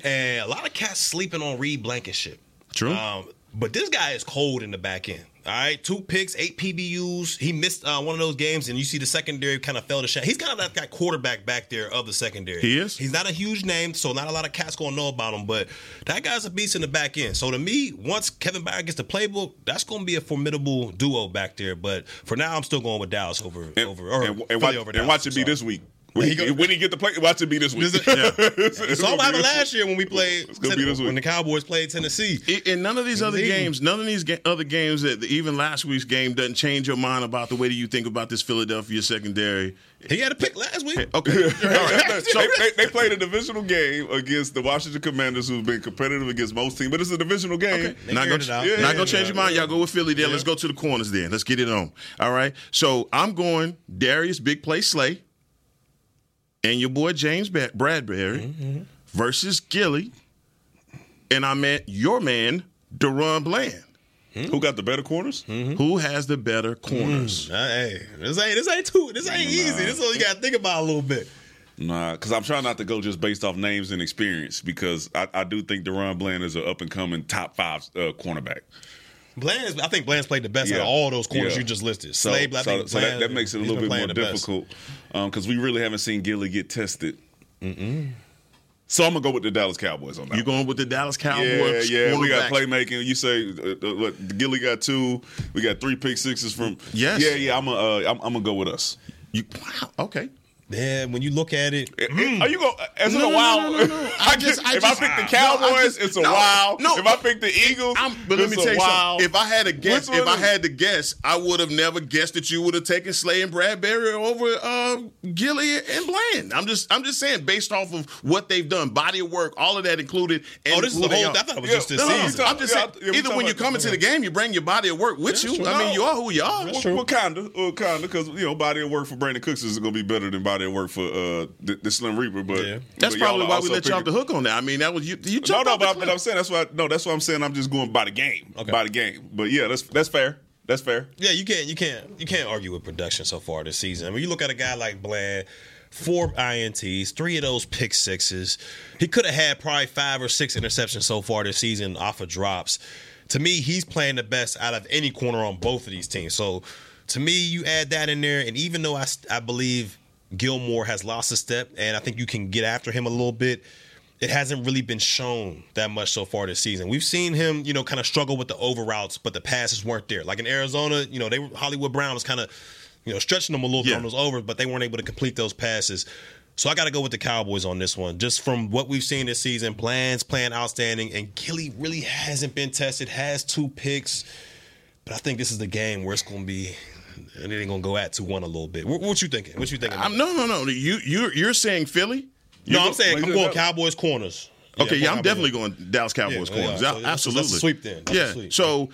And a lot of cats sleeping on Reed Blankenship. True. Um, but this guy is cold in the back end. All right, two picks, eight PBUs. He missed uh, one of those games, and you see the secondary kind of fell to shit. He's kind of that guy quarterback back there of the secondary. He is? He's not a huge name, so not a lot of cats gonna know about him. But that guy's a beast in the back end. So to me, once Kevin Byard gets the playbook, that's gonna be a formidable duo back there. But for now, I'm still going with Dallas over And, over or and, and watch, over and watch it be this week. When He go- when he get to play, watch it be this week. This is- It's- You it's saw gonna happened last year when we played It's gonna be this when the Cowboys played Tennessee. In none of these other games, none of these ga- other games that even last week's game doesn't change your mind about the way that you think about this Philadelphia secondary. He had a pick last week. Okay, all right. So they, they, played a divisional game against the Washington Commanders, who've been competitive against most teams, but it's a divisional game. They Not gonna, it out. not Yeah, gonna yeah, change your mind. Y'all go with Philly there. Let's go to the corners then. Let's get it on. All right. So I'm going Darius Big Play Slay and your boy James Bradberry Mm-hmm. versus Gilly, and I meant your man DaRon Bland. Who got the better corners? Who has the better corners? Uh, hey, this ain't this ain't too this ain't easy. This is all you gotta think about a little bit. Nah, because I'm trying not to go just based off names and experience because I, I do think DaRon Bland is an up and coming top five uh, cornerback. Bland's, I think Bland's played the best out of all those corners Yeah. you just listed. So, Slade, so, so that, that makes it a little bit more difficult. best. Because we really haven't seen Gilly get tested. So I'm gonna go with the Dallas Cowboys on that. You going with the Dallas Cowboys? yeah, yeah. we got playmaking. You say uh, uh, what? Gilly got two. We got three pick sixes from. Yes. Yeah, yeah. I'm gonna uh, I'm, I'm gonna go with us. You, wow, okay. Yeah, when you look at it, Are you going? As in No, a no, wow? no, no, no. I I just- just, I if just- I pick the No, Cowboys, just- it's a no, wow. no. If I pick the Eagles, I'm, but let it's me tell a you wow. something. If I had to guess, if I had to guess, I would have never guessed that you would have taken Slay and Bradberry over uh, Gilly and Bland. I'm just, I'm just saying, based off of what they've done, body of work, all of that included. And Oh, this is the whole- are. I thought it was Yeah, just this No, no, no, season. I'm just Yeah, saying. yeah, either when you about- come into the game, you bring your body of work with you. I mean, you are who you are. Well, well, kinda, well, kinda, because you know, body of work for Brandin Cooks is going to be better than body of work for uh, the, the Slim Reaper. But Yeah. That's but probably why we let you off the hook on that. I mean, that was you. You No, no, off but, cliff. I'm saying that's why. No, that's what I'm saying. I'm just going by the game, Okay. by the game. But yeah, that's that's fair. That's fair. yeah, you can't you can't you can't argue with production so far this season. I mean, you look at a guy like Bland, four ints, three of those pick sixes. He could have had probably five or six interceptions so far this season off of drops. To me, he's playing the best out of any corner on both of these teams. So, to me, you add that in there, and even though I I believe Gilmore has lost a step, and I think you can get after him a little bit. It hasn't really been shown that much so far this season. We've seen him, you know, kind of struggle with the over routes, but the passes weren't there. Like in Arizona, you know, they were Hollywood Brown was kind of, you know, stretching them a little bit Yeah. on those overs, but they weren't able to complete those passes. So I got to go with the Cowboys on this one. Just from what we've seen this season, plans playing outstanding, and Gilly really hasn't been tested. Has two picks, but I think this is the game where it's going to be. And it ain't gonna go at two one a little bit. What, what you thinking? What you thinking? I'm, no, no, no. You, you, you're saying Philly? no, You I'm saying I'm going Cowboys corners. Okay, yeah, I'm I'm definitely going Dallas Cowboys Yeah, yeah, corners. so Yeah, that's- that's a Absolutely. sweep then. That's yeah. sweep. So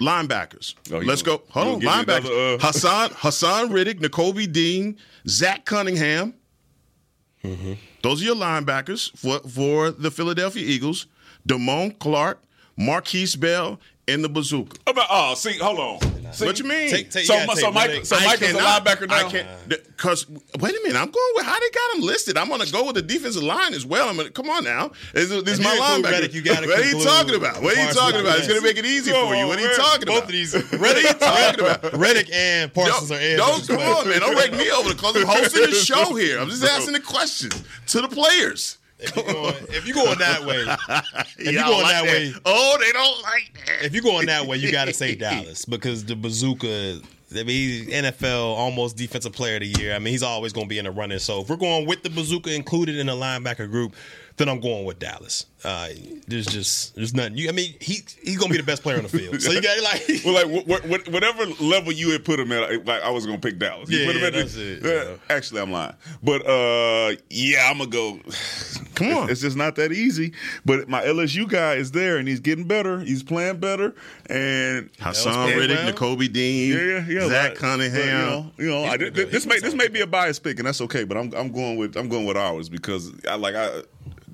linebackers. Oh, Let's gonna- go. Hold on. you gonna give me Linebackers. another, uh, Haason Haason Reddick, Nakobe Dean, Zach Cunningham. Mm-hmm. Those are your linebackers for for the Philadelphia Eagles. Damone Clark, Markquese Bell, and the Bazooka. About, oh, see, hold on. See, What you mean? Take- take- so, you gotta so, take Michael, so I Michael's a linebacker now. I can't uh. because wait a minute. I'm going with how they got him listed. I'm going to go with the defensive line as well. I'm gonna, come on now. This, is- this is my linebacker. Reddick, you gotta what are you talking about? What are you talking about? It's going to make it easy for you. What are you Come on, talking Both of these, What are you talking about? Reddick and Parsons Don't, are in. don't come on, man. Don't rake me over the clothes. I'm hosting the show here. I'm just asking the questions to the players. If you're going, if you're going that way, if you're going like that way, oh, they don't like that. if you're going that way, you got to say Dallas because the bazooka. I mean, he's NFL almost defensive player of the year. I mean, he's always going to be in the running. So if we're going with the bazooka included in the linebacker group, then I'm going with Dallas. Uh, there's just there's nothing. You, I mean, he he's going to be the best player on the field. So you got like. Well, like wh- wh- whatever level you had put him at, like I was gonna pick Dallas. You Yeah, put him yeah, at the- that's it, uh, yeah. Actually, I'm lying, but uh, yeah, I'm gonna go. Come on. it's, it's just not that easy. But my LSU guy is there, and he's getting better. He's playing better, and Haason Reddick, Brown? Nakobe Dean, yeah, yeah, yeah. Zach like- Cunningham. but, you know, you know I, this, this may this may be a biased pick, and that's okay. But I'm I'm going with I'm going with ours because I like I.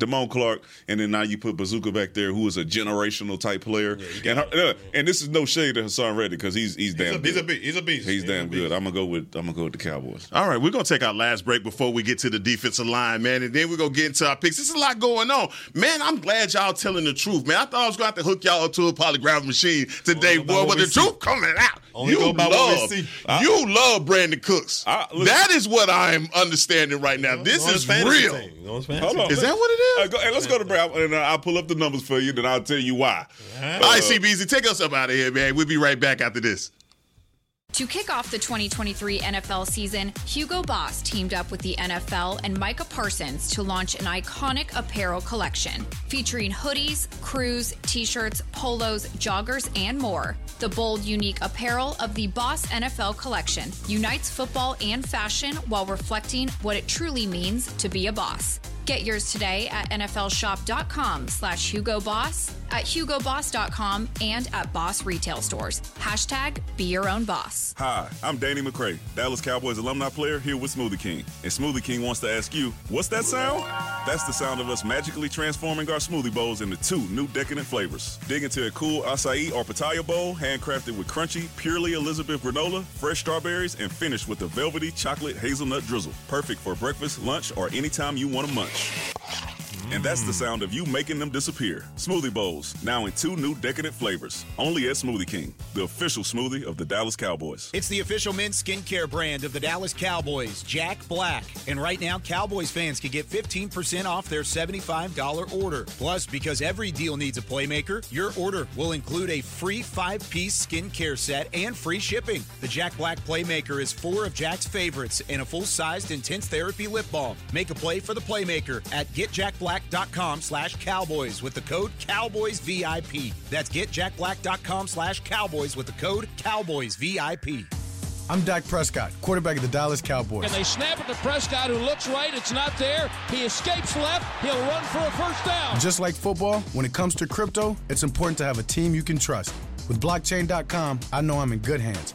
Damone Clark, and then now you put Bazooka back there, who is a generational type player. and, uh, and this is no shade to Haason Reddick because he's he's damn He's a, good. beast. He's a beast. He's a damn beast. good. I'm gonna go with I'm gonna go with the Cowboys. All right, we're gonna take our last break before we get to the defensive line, man, and then we're gonna get into our picks. There's a lot going on, man. I'm glad y'all telling the truth, man. I thought I was gonna have to hook y'all up to a polygraph machine today, Only boy, what but we the see. truth coming out. Only you go by what we love, see. you love Brandin Cooks. I- that is what I am understanding right now. This On his is real. team. On his fantasy Hold on. team. Is that what it is? Uh, go, hey, let's go to Brown, and uh, I'll pull up the numbers for you, then I'll tell you why. All right, CBZ, take us up out of here, man. We'll be right back after this. To kick off the 2023 NFL season, Hugo Boss teamed up with the NFL and Micah Parsons to launch an iconic apparel collection featuring hoodies, crews, t shirts, polos, joggers, and more. The bold, unique apparel of the Boss NFL collection unites football and fashion while reflecting what it truly means to be a boss. Get yours today at nflshop.com slash Hugo Boss, at hugoboss.com, and at Boss retail stores. Hashtag be your own boss. Hi, I'm Danny McCray, Dallas Cowboys alumni player here with Smoothie King. And Smoothie King wants to ask you, what's that sound? That's the sound of us magically transforming our smoothie bowls into two new decadent flavors. Dig into a cool acai or pitaya bowl, handcrafted with crunchy, purely Elizabeth granola, fresh strawberries, and finished with a velvety chocolate hazelnut drizzle. Perfect for breakfast, lunch, or anytime you want to munch. And that's the sound of you making them disappear. Smoothie bowls, now in two new decadent flavors. Only at Smoothie King, the official smoothie of the Dallas Cowboys. It's the official men's skincare brand of the Dallas Cowboys, Jack Black. And right now, Cowboys fans can get 15% off their $75 order. Plus, because every deal needs a playmaker, your order will include a free five piece skincare set and free shipping. The Jack Black Playmaker is four of Jack's favorites and a full sized intense therapy lip balm. Make a play for the Playmaker at getjackblack.com slash cowboys with the code CowboysVIP. That's getjackblack.com slash cowboys with the code CowboysVIP. I'm Dak Prescott, quarterback of the Dallas Cowboys. And they snap it to Prescott, who looks right. It's not there. He escapes left. He'll run for a first down. Just like football, when it comes to crypto, it's important to have a team you can trust. With blockchain.com, I know I'm in good hands.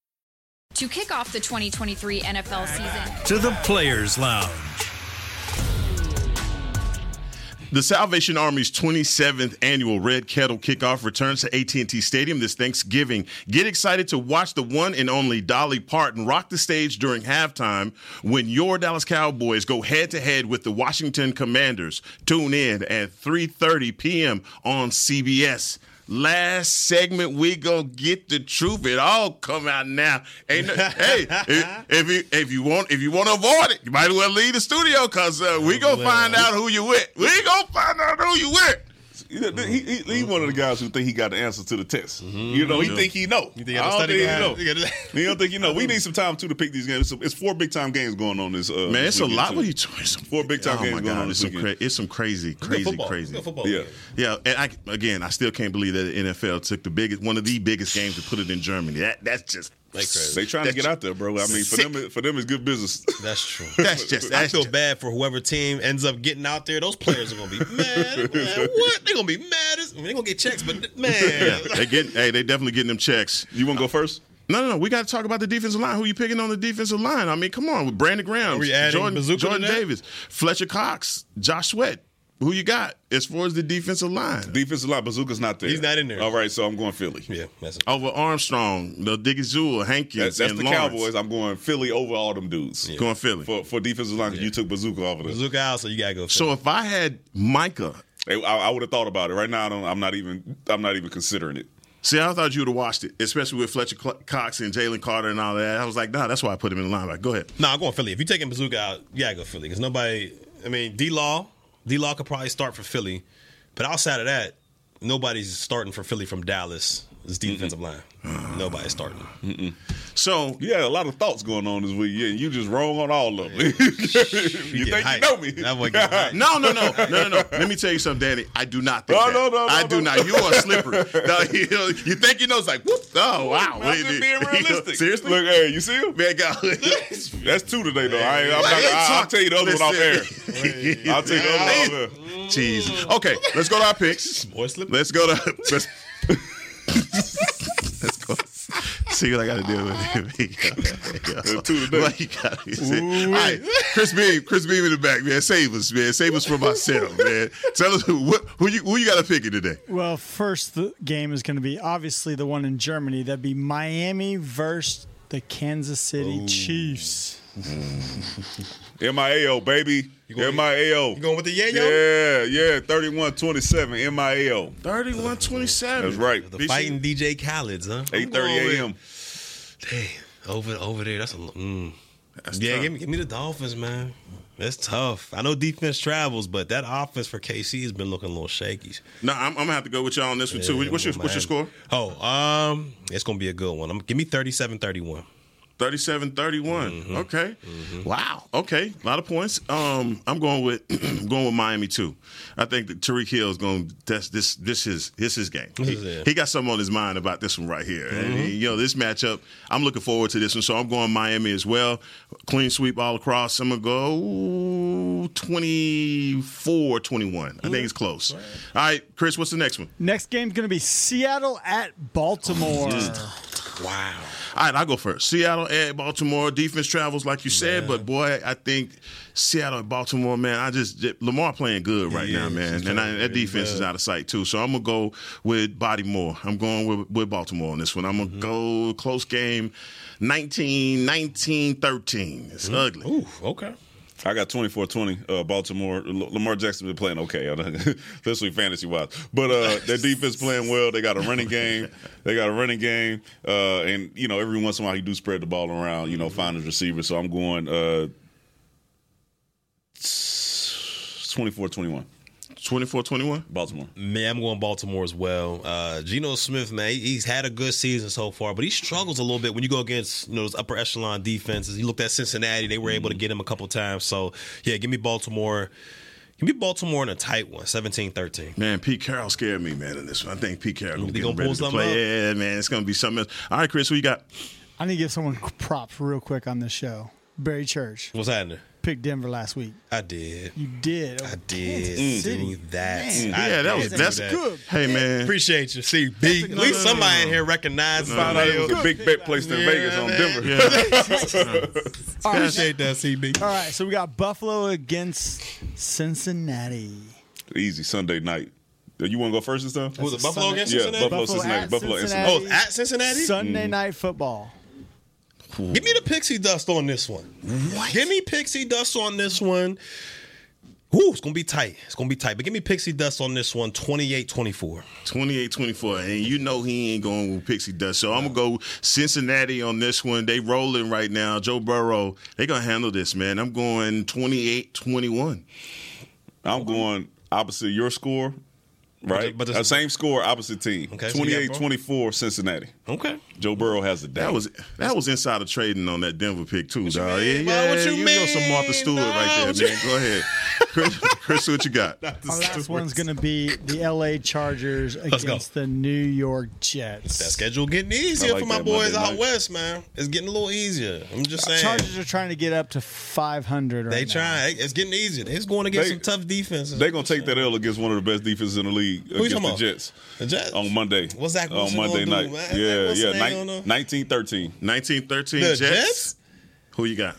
To kick off the 2023 NFL season, To the Players Lounge. The Salvation Army's 27th annual Red Kettle Kickoff returns to AT&T Stadium this Thanksgiving. Get excited to watch the one and only Dolly Parton rock the stage during halftime when your Dallas Cowboys go head-to-head with the Washington Commanders. Tune in at 3:30 p.m. on CBS. Last segment, we gonna get the truth. It all come out now. Ain't no, hey, if, if you if you want if you want to avoid it, you might as well leave the studio because uh, we gonna find out who you with. We gonna find out who you with. He, he, he one of the guys who think he got the answer to the test. You know, he Mhm. think he know. You think I don't think he know. You He don't think you know. We need some time too to pick these games. It's, it's four big time games going on this. Uh, Man, it's a lot. too. What are you doing? Some Four big time oh games going on this it's some, weekend. cra- it's some crazy, crazy, football. crazy. Football. Yeah. Yeah, and I, again, I still can't believe that the NFL took the biggest, one of the biggest games to put it in Germany. That that's just Like crazy. They trying to get out there, bro. I mean, for Sick. them, for them, it's good business. That's true. That's just- I feel just- bad for whoever team ends up getting out there. Those players are gonna be mad. man, what? They're gonna be mad. As, I mean, they're gonna get checks, but man, yeah. They get, hey, they definitely getting them checks. You want to go first? No, no, no. We got to talk about the defensive line. Who you picking on the defensive line? I mean, come on, with Brandon Graham, Are we adding Jordan, Jordan? Davis, Fletcher Cox, Josh Sweat. Who you got as far as the defensive line? Defensive line, Bazooka's not there. He's not in there. All right, so I'm going Philly. yeah, that's Over Armstrong, the Diggy Zool, Hankins, That's, that's and the Lawrence. Cowboys. I'm going Philly over all them dudes. Going Philly. For for defensive line, 'cause you took Bazooka off of this. Bazooka out, so you gotta go. Philly. So if I had Micah, I, I would have thought about it. Right now, I don't, I'm not even. I'm not even considering it. see, I thought you would have watched it, especially with Fletcher Cox and Jalen Carter and all that. I was like, nah, that's why I put him in the line. linebacker. Go ahead. No, I'm going Philly. If you're taking Bazooka out, you gotta go Philly because nobody. I mean, D Law, D Law could probably start for Philly, but outside of that, nobody's starting for Philly from Dallas. This mm-hmm. defensive line, nobody's starting. So You had a lot of thoughts going on this week. Yeah, you just wrong on all of them. you think hyped. you know me? That boy. No, no, no, no, no, no. Let me tell you something, Danny. I do not think No, that. no, no, no, I do no. not. You are slippery. No, you, know, you think you know? It's like, whoop. Oh, wow. I'm just being realistic. Seriously? Look, hey, you see him? Man, God. That's two today, though. I ain't, I'm not, Hey, I, I'll talk- tell you the other one off air. I'll tell you the other one off air. Jeez. Okay, let's go to our picks. Boy, slip. Let's go to let's, let's go. See what I got to deal with. Two today. What you got to say? All right, Chris Beam, Chris Beam in the back, man. Save us, man. Save us from ourselves, man. Tell us who, what, who you who you got to pick it today. Well, first the game is going to be obviously the one in Germany. That'd be Miami versus the Kansas City Chiefs. MIAO, baby. MIAO. You going with the yayo? Yeah, yeah. 31 27. MIAO. 31 27. That's right. The fighting DJ Khaled's, huh? 8:30 a.m. Damn, over over there. That's a mm. yeah. tough. Give me give me the Dolphins, man. That's tough. I know defense travels, but that offense for KC has been looking a little shaky. No, I'm, I'm gonna have to go with y'all on this one too. Yeah, What's your what's your score? Oh, um, it's gonna be a good one. I'm, give me 37-31. 37 31. Okay. Wow. Okay. A lot of points. Um, I'm going with going with Miami too. I think that Tyreek Hill is going that's this this is this his game. This He, is he got something on his mind about this one right here. And Mhm. you know, this matchup, I'm looking forward to this one. So I'm going Miami as well. Clean sweep all across. I'm gonna go 24 21. I think it's close. All right, Chris, what's the next one? Next game's going to be Seattle at Baltimore. Wow. All right, I'll go first. Seattle at Baltimore. Defense travels, like you said, but boy, I think Seattle and Baltimore, man, I just Lamar playing good right He now, man, and I, that defense is out of sight too. So I'm gonna go with Body Moore. I'm going with, with Baltimore on this one. I'm gonna go close game, 19, 19, 13. It's ugly. Ooh, okay. I got 24 20. Uh, Baltimore. L- Lamar Jackson been playing okay, especially fantasy wise. But uh, their defense playing well. They got a running game. They got a running game. Uh, and, you know, every once in a while, he do spread the ball around, you know, find his receiver. So I'm going uh, 24 21. 24 21? Baltimore. Man, I'm going Baltimore as well. Uh, Geno Smith, man, he's had a good season so far, but he struggles a little bit when you go against you know those upper echelon defenses. You looked at Cincinnati; they were able to get him a couple times. So yeah, give me Baltimore. Give me Baltimore in a tight one, 17-13. Man, Pete Carroll scared me, man, in this one. I think Pete Carroll gonna They get gonna ready pull to something play. up? Yeah, man, it's gonna be something else. All right, Chris, who you got? I need to give someone props real quick on this show. Barry Church What's happening? Picked Denver last week. I did. You did. I oh, did Kansas City. do that. Man. I Yeah, that was that's that. good. Hey, man. Appreciate you, CB. At least no, somebody no, in no. here recognizes. Found out it was a big bet placed in Yeah, Vegas on man. Denver. All right. Appreciate that, CB. All right, so we got Buffalo against Cincinnati. Easy Sunday night. You want to go first this time? Was it Buffalo against Yeah, Cincinnati? Buffalo, Cincinnati. Buffalo, Cincinnati. Oh, at Cincinnati? Sunday mm. night football. Give me the pixie dust on this one. Give me pixie dust on this one. Ooh, it's gonna be tight. It's gonna be tight. But give me pixie dust on this one, 28-24. 28-24, and you know he ain't going with Pixie Dust. So I'm gonna go Cincinnati on this one. They rolling right now. Joe Burrow, they gonna handle this, man. I'm going 28-21. I'm going opposite your score, right? but But the- uh, same score, opposite team. Okay, so 28-24 Cincinnati. Okay. Joe Burrow has the day. That was that was insider trading on that Denver pick too, What you dog. mean, yeah, bro? What you you know some Martha Stewart dog? right there, man. Go ahead, Chris. Chris, what you got? Our last one's going to be the LA Chargers go. against the New York Jets. That schedule getting easier like for my boys Monday out night. west, man. It's getting a little easier. I'm just uh, saying. Chargers are trying to get up to 500 right they now. try. It's getting easier. They're going against They- some tough defenses. They're gonna take that L against one of the best defenses in the league Who you against the? Jets The Jets? on Monday. What's Zach on Monday night? do? Yeah, Wilson yeah, ain't gonna- 19-13. 19-13 The Jets. Jets? Who you got?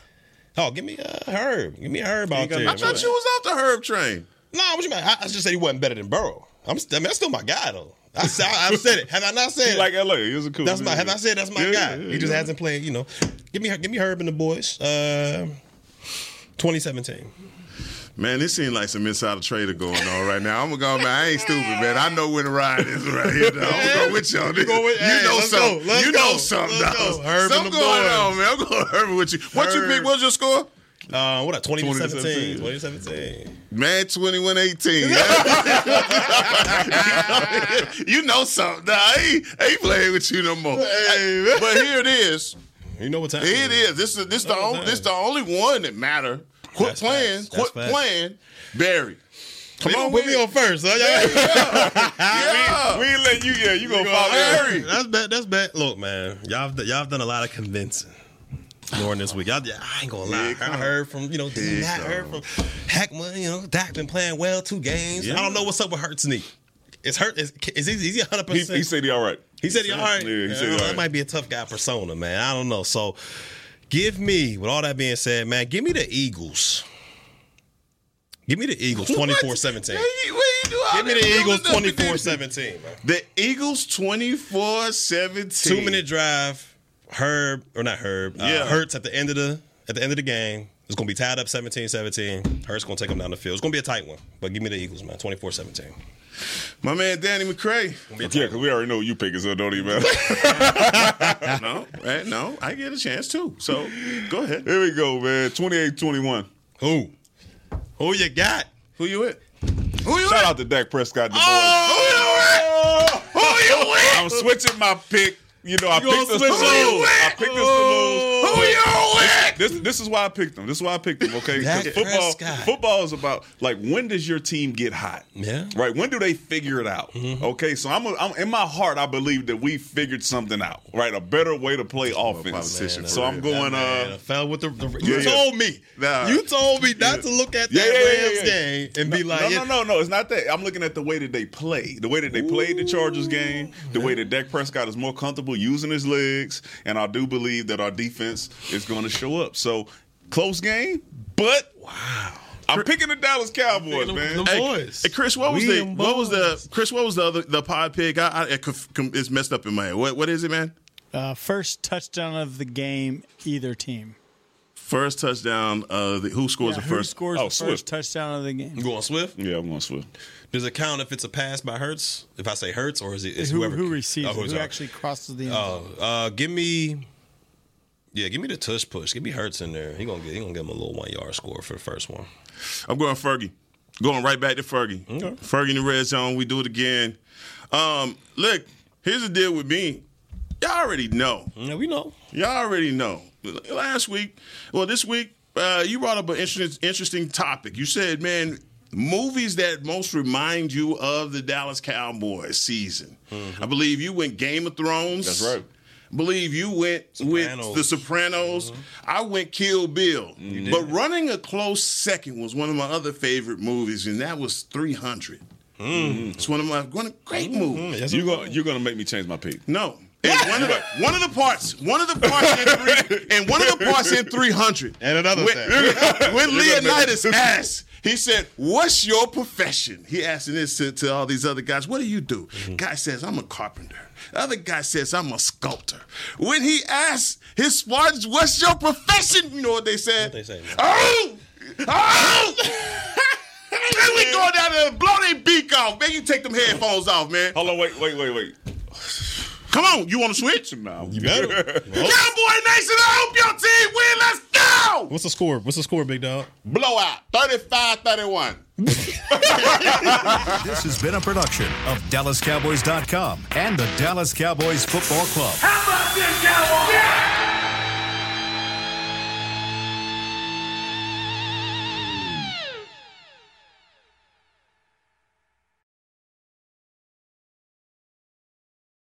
Oh, give me uh, Herb. Give me Herb out there. I thought you was off the Herb train. No, what you mean? I, I just said he wasn't better than Burrow. I'm, I mean, that's still my guy though. I, said- I, said it. Have I not said He it? like LA. He was a cool. that's my. Have I said that's my Yeah, guy? yeah, he just hasn't played. You know, give me give me Herb and the boys. Uh, 2017. Man, this seems like some insider trader going on right now. I'm gonna go, man. I ain't stupid, man. I know when to ride is right here. Dog. I'm gonna go with you on this. go with- you hey, know something. go, you go, know something, let's go. Herb something going boys. on, man. I'm going Herb with you. What you pick? What's your score? Uh, what? 2017. 2017. 2017. Man, 21 18. you know something. Nah, I ain't, I ain't playing with you no more. Hey, but here it is. You know what time? It is. This is this the only this the only one that matter. Quit That's playing. facts. That's Quit facts. playing. Barry. Come on, put me on first. Huh? Yeah. We ain't let you. Yeah, you gonna go follow Barry. That's bad. That's bad. Look, man, y'all have, y'all have done a lot of convincing during this week. Y'all, I ain't gonna lie. I heard from you know, D. Matt, heard from Heckman. You know, Dak been playing well two games. I don't know what's up with Hurts knee. Is hurt? Is, is he? Is he 100? Percent he said he all right. He said he all right. Yeah, he said he all That might be a tough guy persona, man. I don't know. So, give me. With all that being said, man, give me the Eagles. Give me the Eagles 24-17. Give me the Eagles 24-17. The Eagles 24-17. Two minute drive. Herb or not Herb? Uh, Yeah. Hurts at the end of the at the end of the game. It's gonna be tied up 17-17. Hurts gonna take them down the field. It's gonna be a tight one. But give me the Eagles, man. 24-17. My man Danny McCray. Yeah, because we already know you picking, so it don't even matter. no, right? No, I get a chance too. So go ahead. Here we go, man. 28-21. Who? Who you got? Who you with? Who you Shout with? out to Dak Prescott. The Oh, who you with? Who you with? I'm switching my pick. You know, I You gonna picked us to lose. I picked us to lose. Who you with? This this is why I picked them. This is why I picked them. Okay, Dak 'Cause football Prescott. football is about like when does your team get hot? Yeah. Right. When do they figure it out? Okay. So I'm, a, I'm in my heart. I believe that we figured something out. Right. A better way to play offense. politician so I'm going. Man, I Uh, fell with the. the Yeah, you yeah. told me. Nah. You told me not to look at that Yeah, yeah, yeah, Rams yeah. game and be like, no, no, no, no. It's not that. I'm looking at the way that they play, the way that they played the Chargers game, the way that Dak Prescott is more comfortable using his legs, and I do believe that our defense is going to show up. So close game, but wow. I'm picking the Dallas Cowboys, Them- man. them Hey, boys. hey, Chris, what was We the them what was the. Chris? What was the other the pod pick? I, I, it conf- com- it's messed up in my head. What what is it, man? Uh, first touchdown of the game, either team. First touchdown. Uh, the, who scores Yeah, the who first? scores Oh, the Swift. first touchdown of the game? You going Swift? Yeah, I'm going Swift. Does it count if it's a pass by Hurts? If I say Hurts, or is it is who, whoever who receives Oh, it? Who out. actually crosses the end Oh, uh, give me. Yeah, give me the tush push. Give me Hurts in there. He gonna get. He gonna give him a little one yard score for the first one. I'm going Fergie. Going right back to Fergie. Fergie in the red zone. We do it again. Um, look, here's the deal with me. Y'all already know. Yeah, we know. Y'all already know. Last week, well, this week, uh, you brought up an interesting, interesting topic. You said, man, movies that most remind you of the Dallas Cowboys season. I believe you went Game of Thrones. That's right. I believe you went with Sopranos. The Sopranos. I went Kill Bill. But running a close second was one of my other favorite movies, and that was 300. It's one of my one of great movies. You go, you're going to make me change my pick. No. And one of the one of the parts, one of the parts in three, and one of the parts in 300. And another when, thing. when Leonidas asked, he said, "What's your profession?" He asking this to, to all these other guys. What do you do? Mm-hmm. Guy says, "I'm a carpenter." The other guy says, "I'm a sculptor." When he asked his Spartans, "What's your profession?" You know what they said? What they say, man? Oh, oh. Then we go down there and blow their beak off. Man, you take them headphones off, man. Hold on, wait, wait, wait, wait. Come on, you want to switch? No. You better. Cowboy Nation, I hope your team win. Let's go! What's the score? What's the score, big dog? Blowout, 35-31. This has been a production of DallasCowboys.com and the Dallas Cowboys Football Club. How about this, Cowboys? Yeah!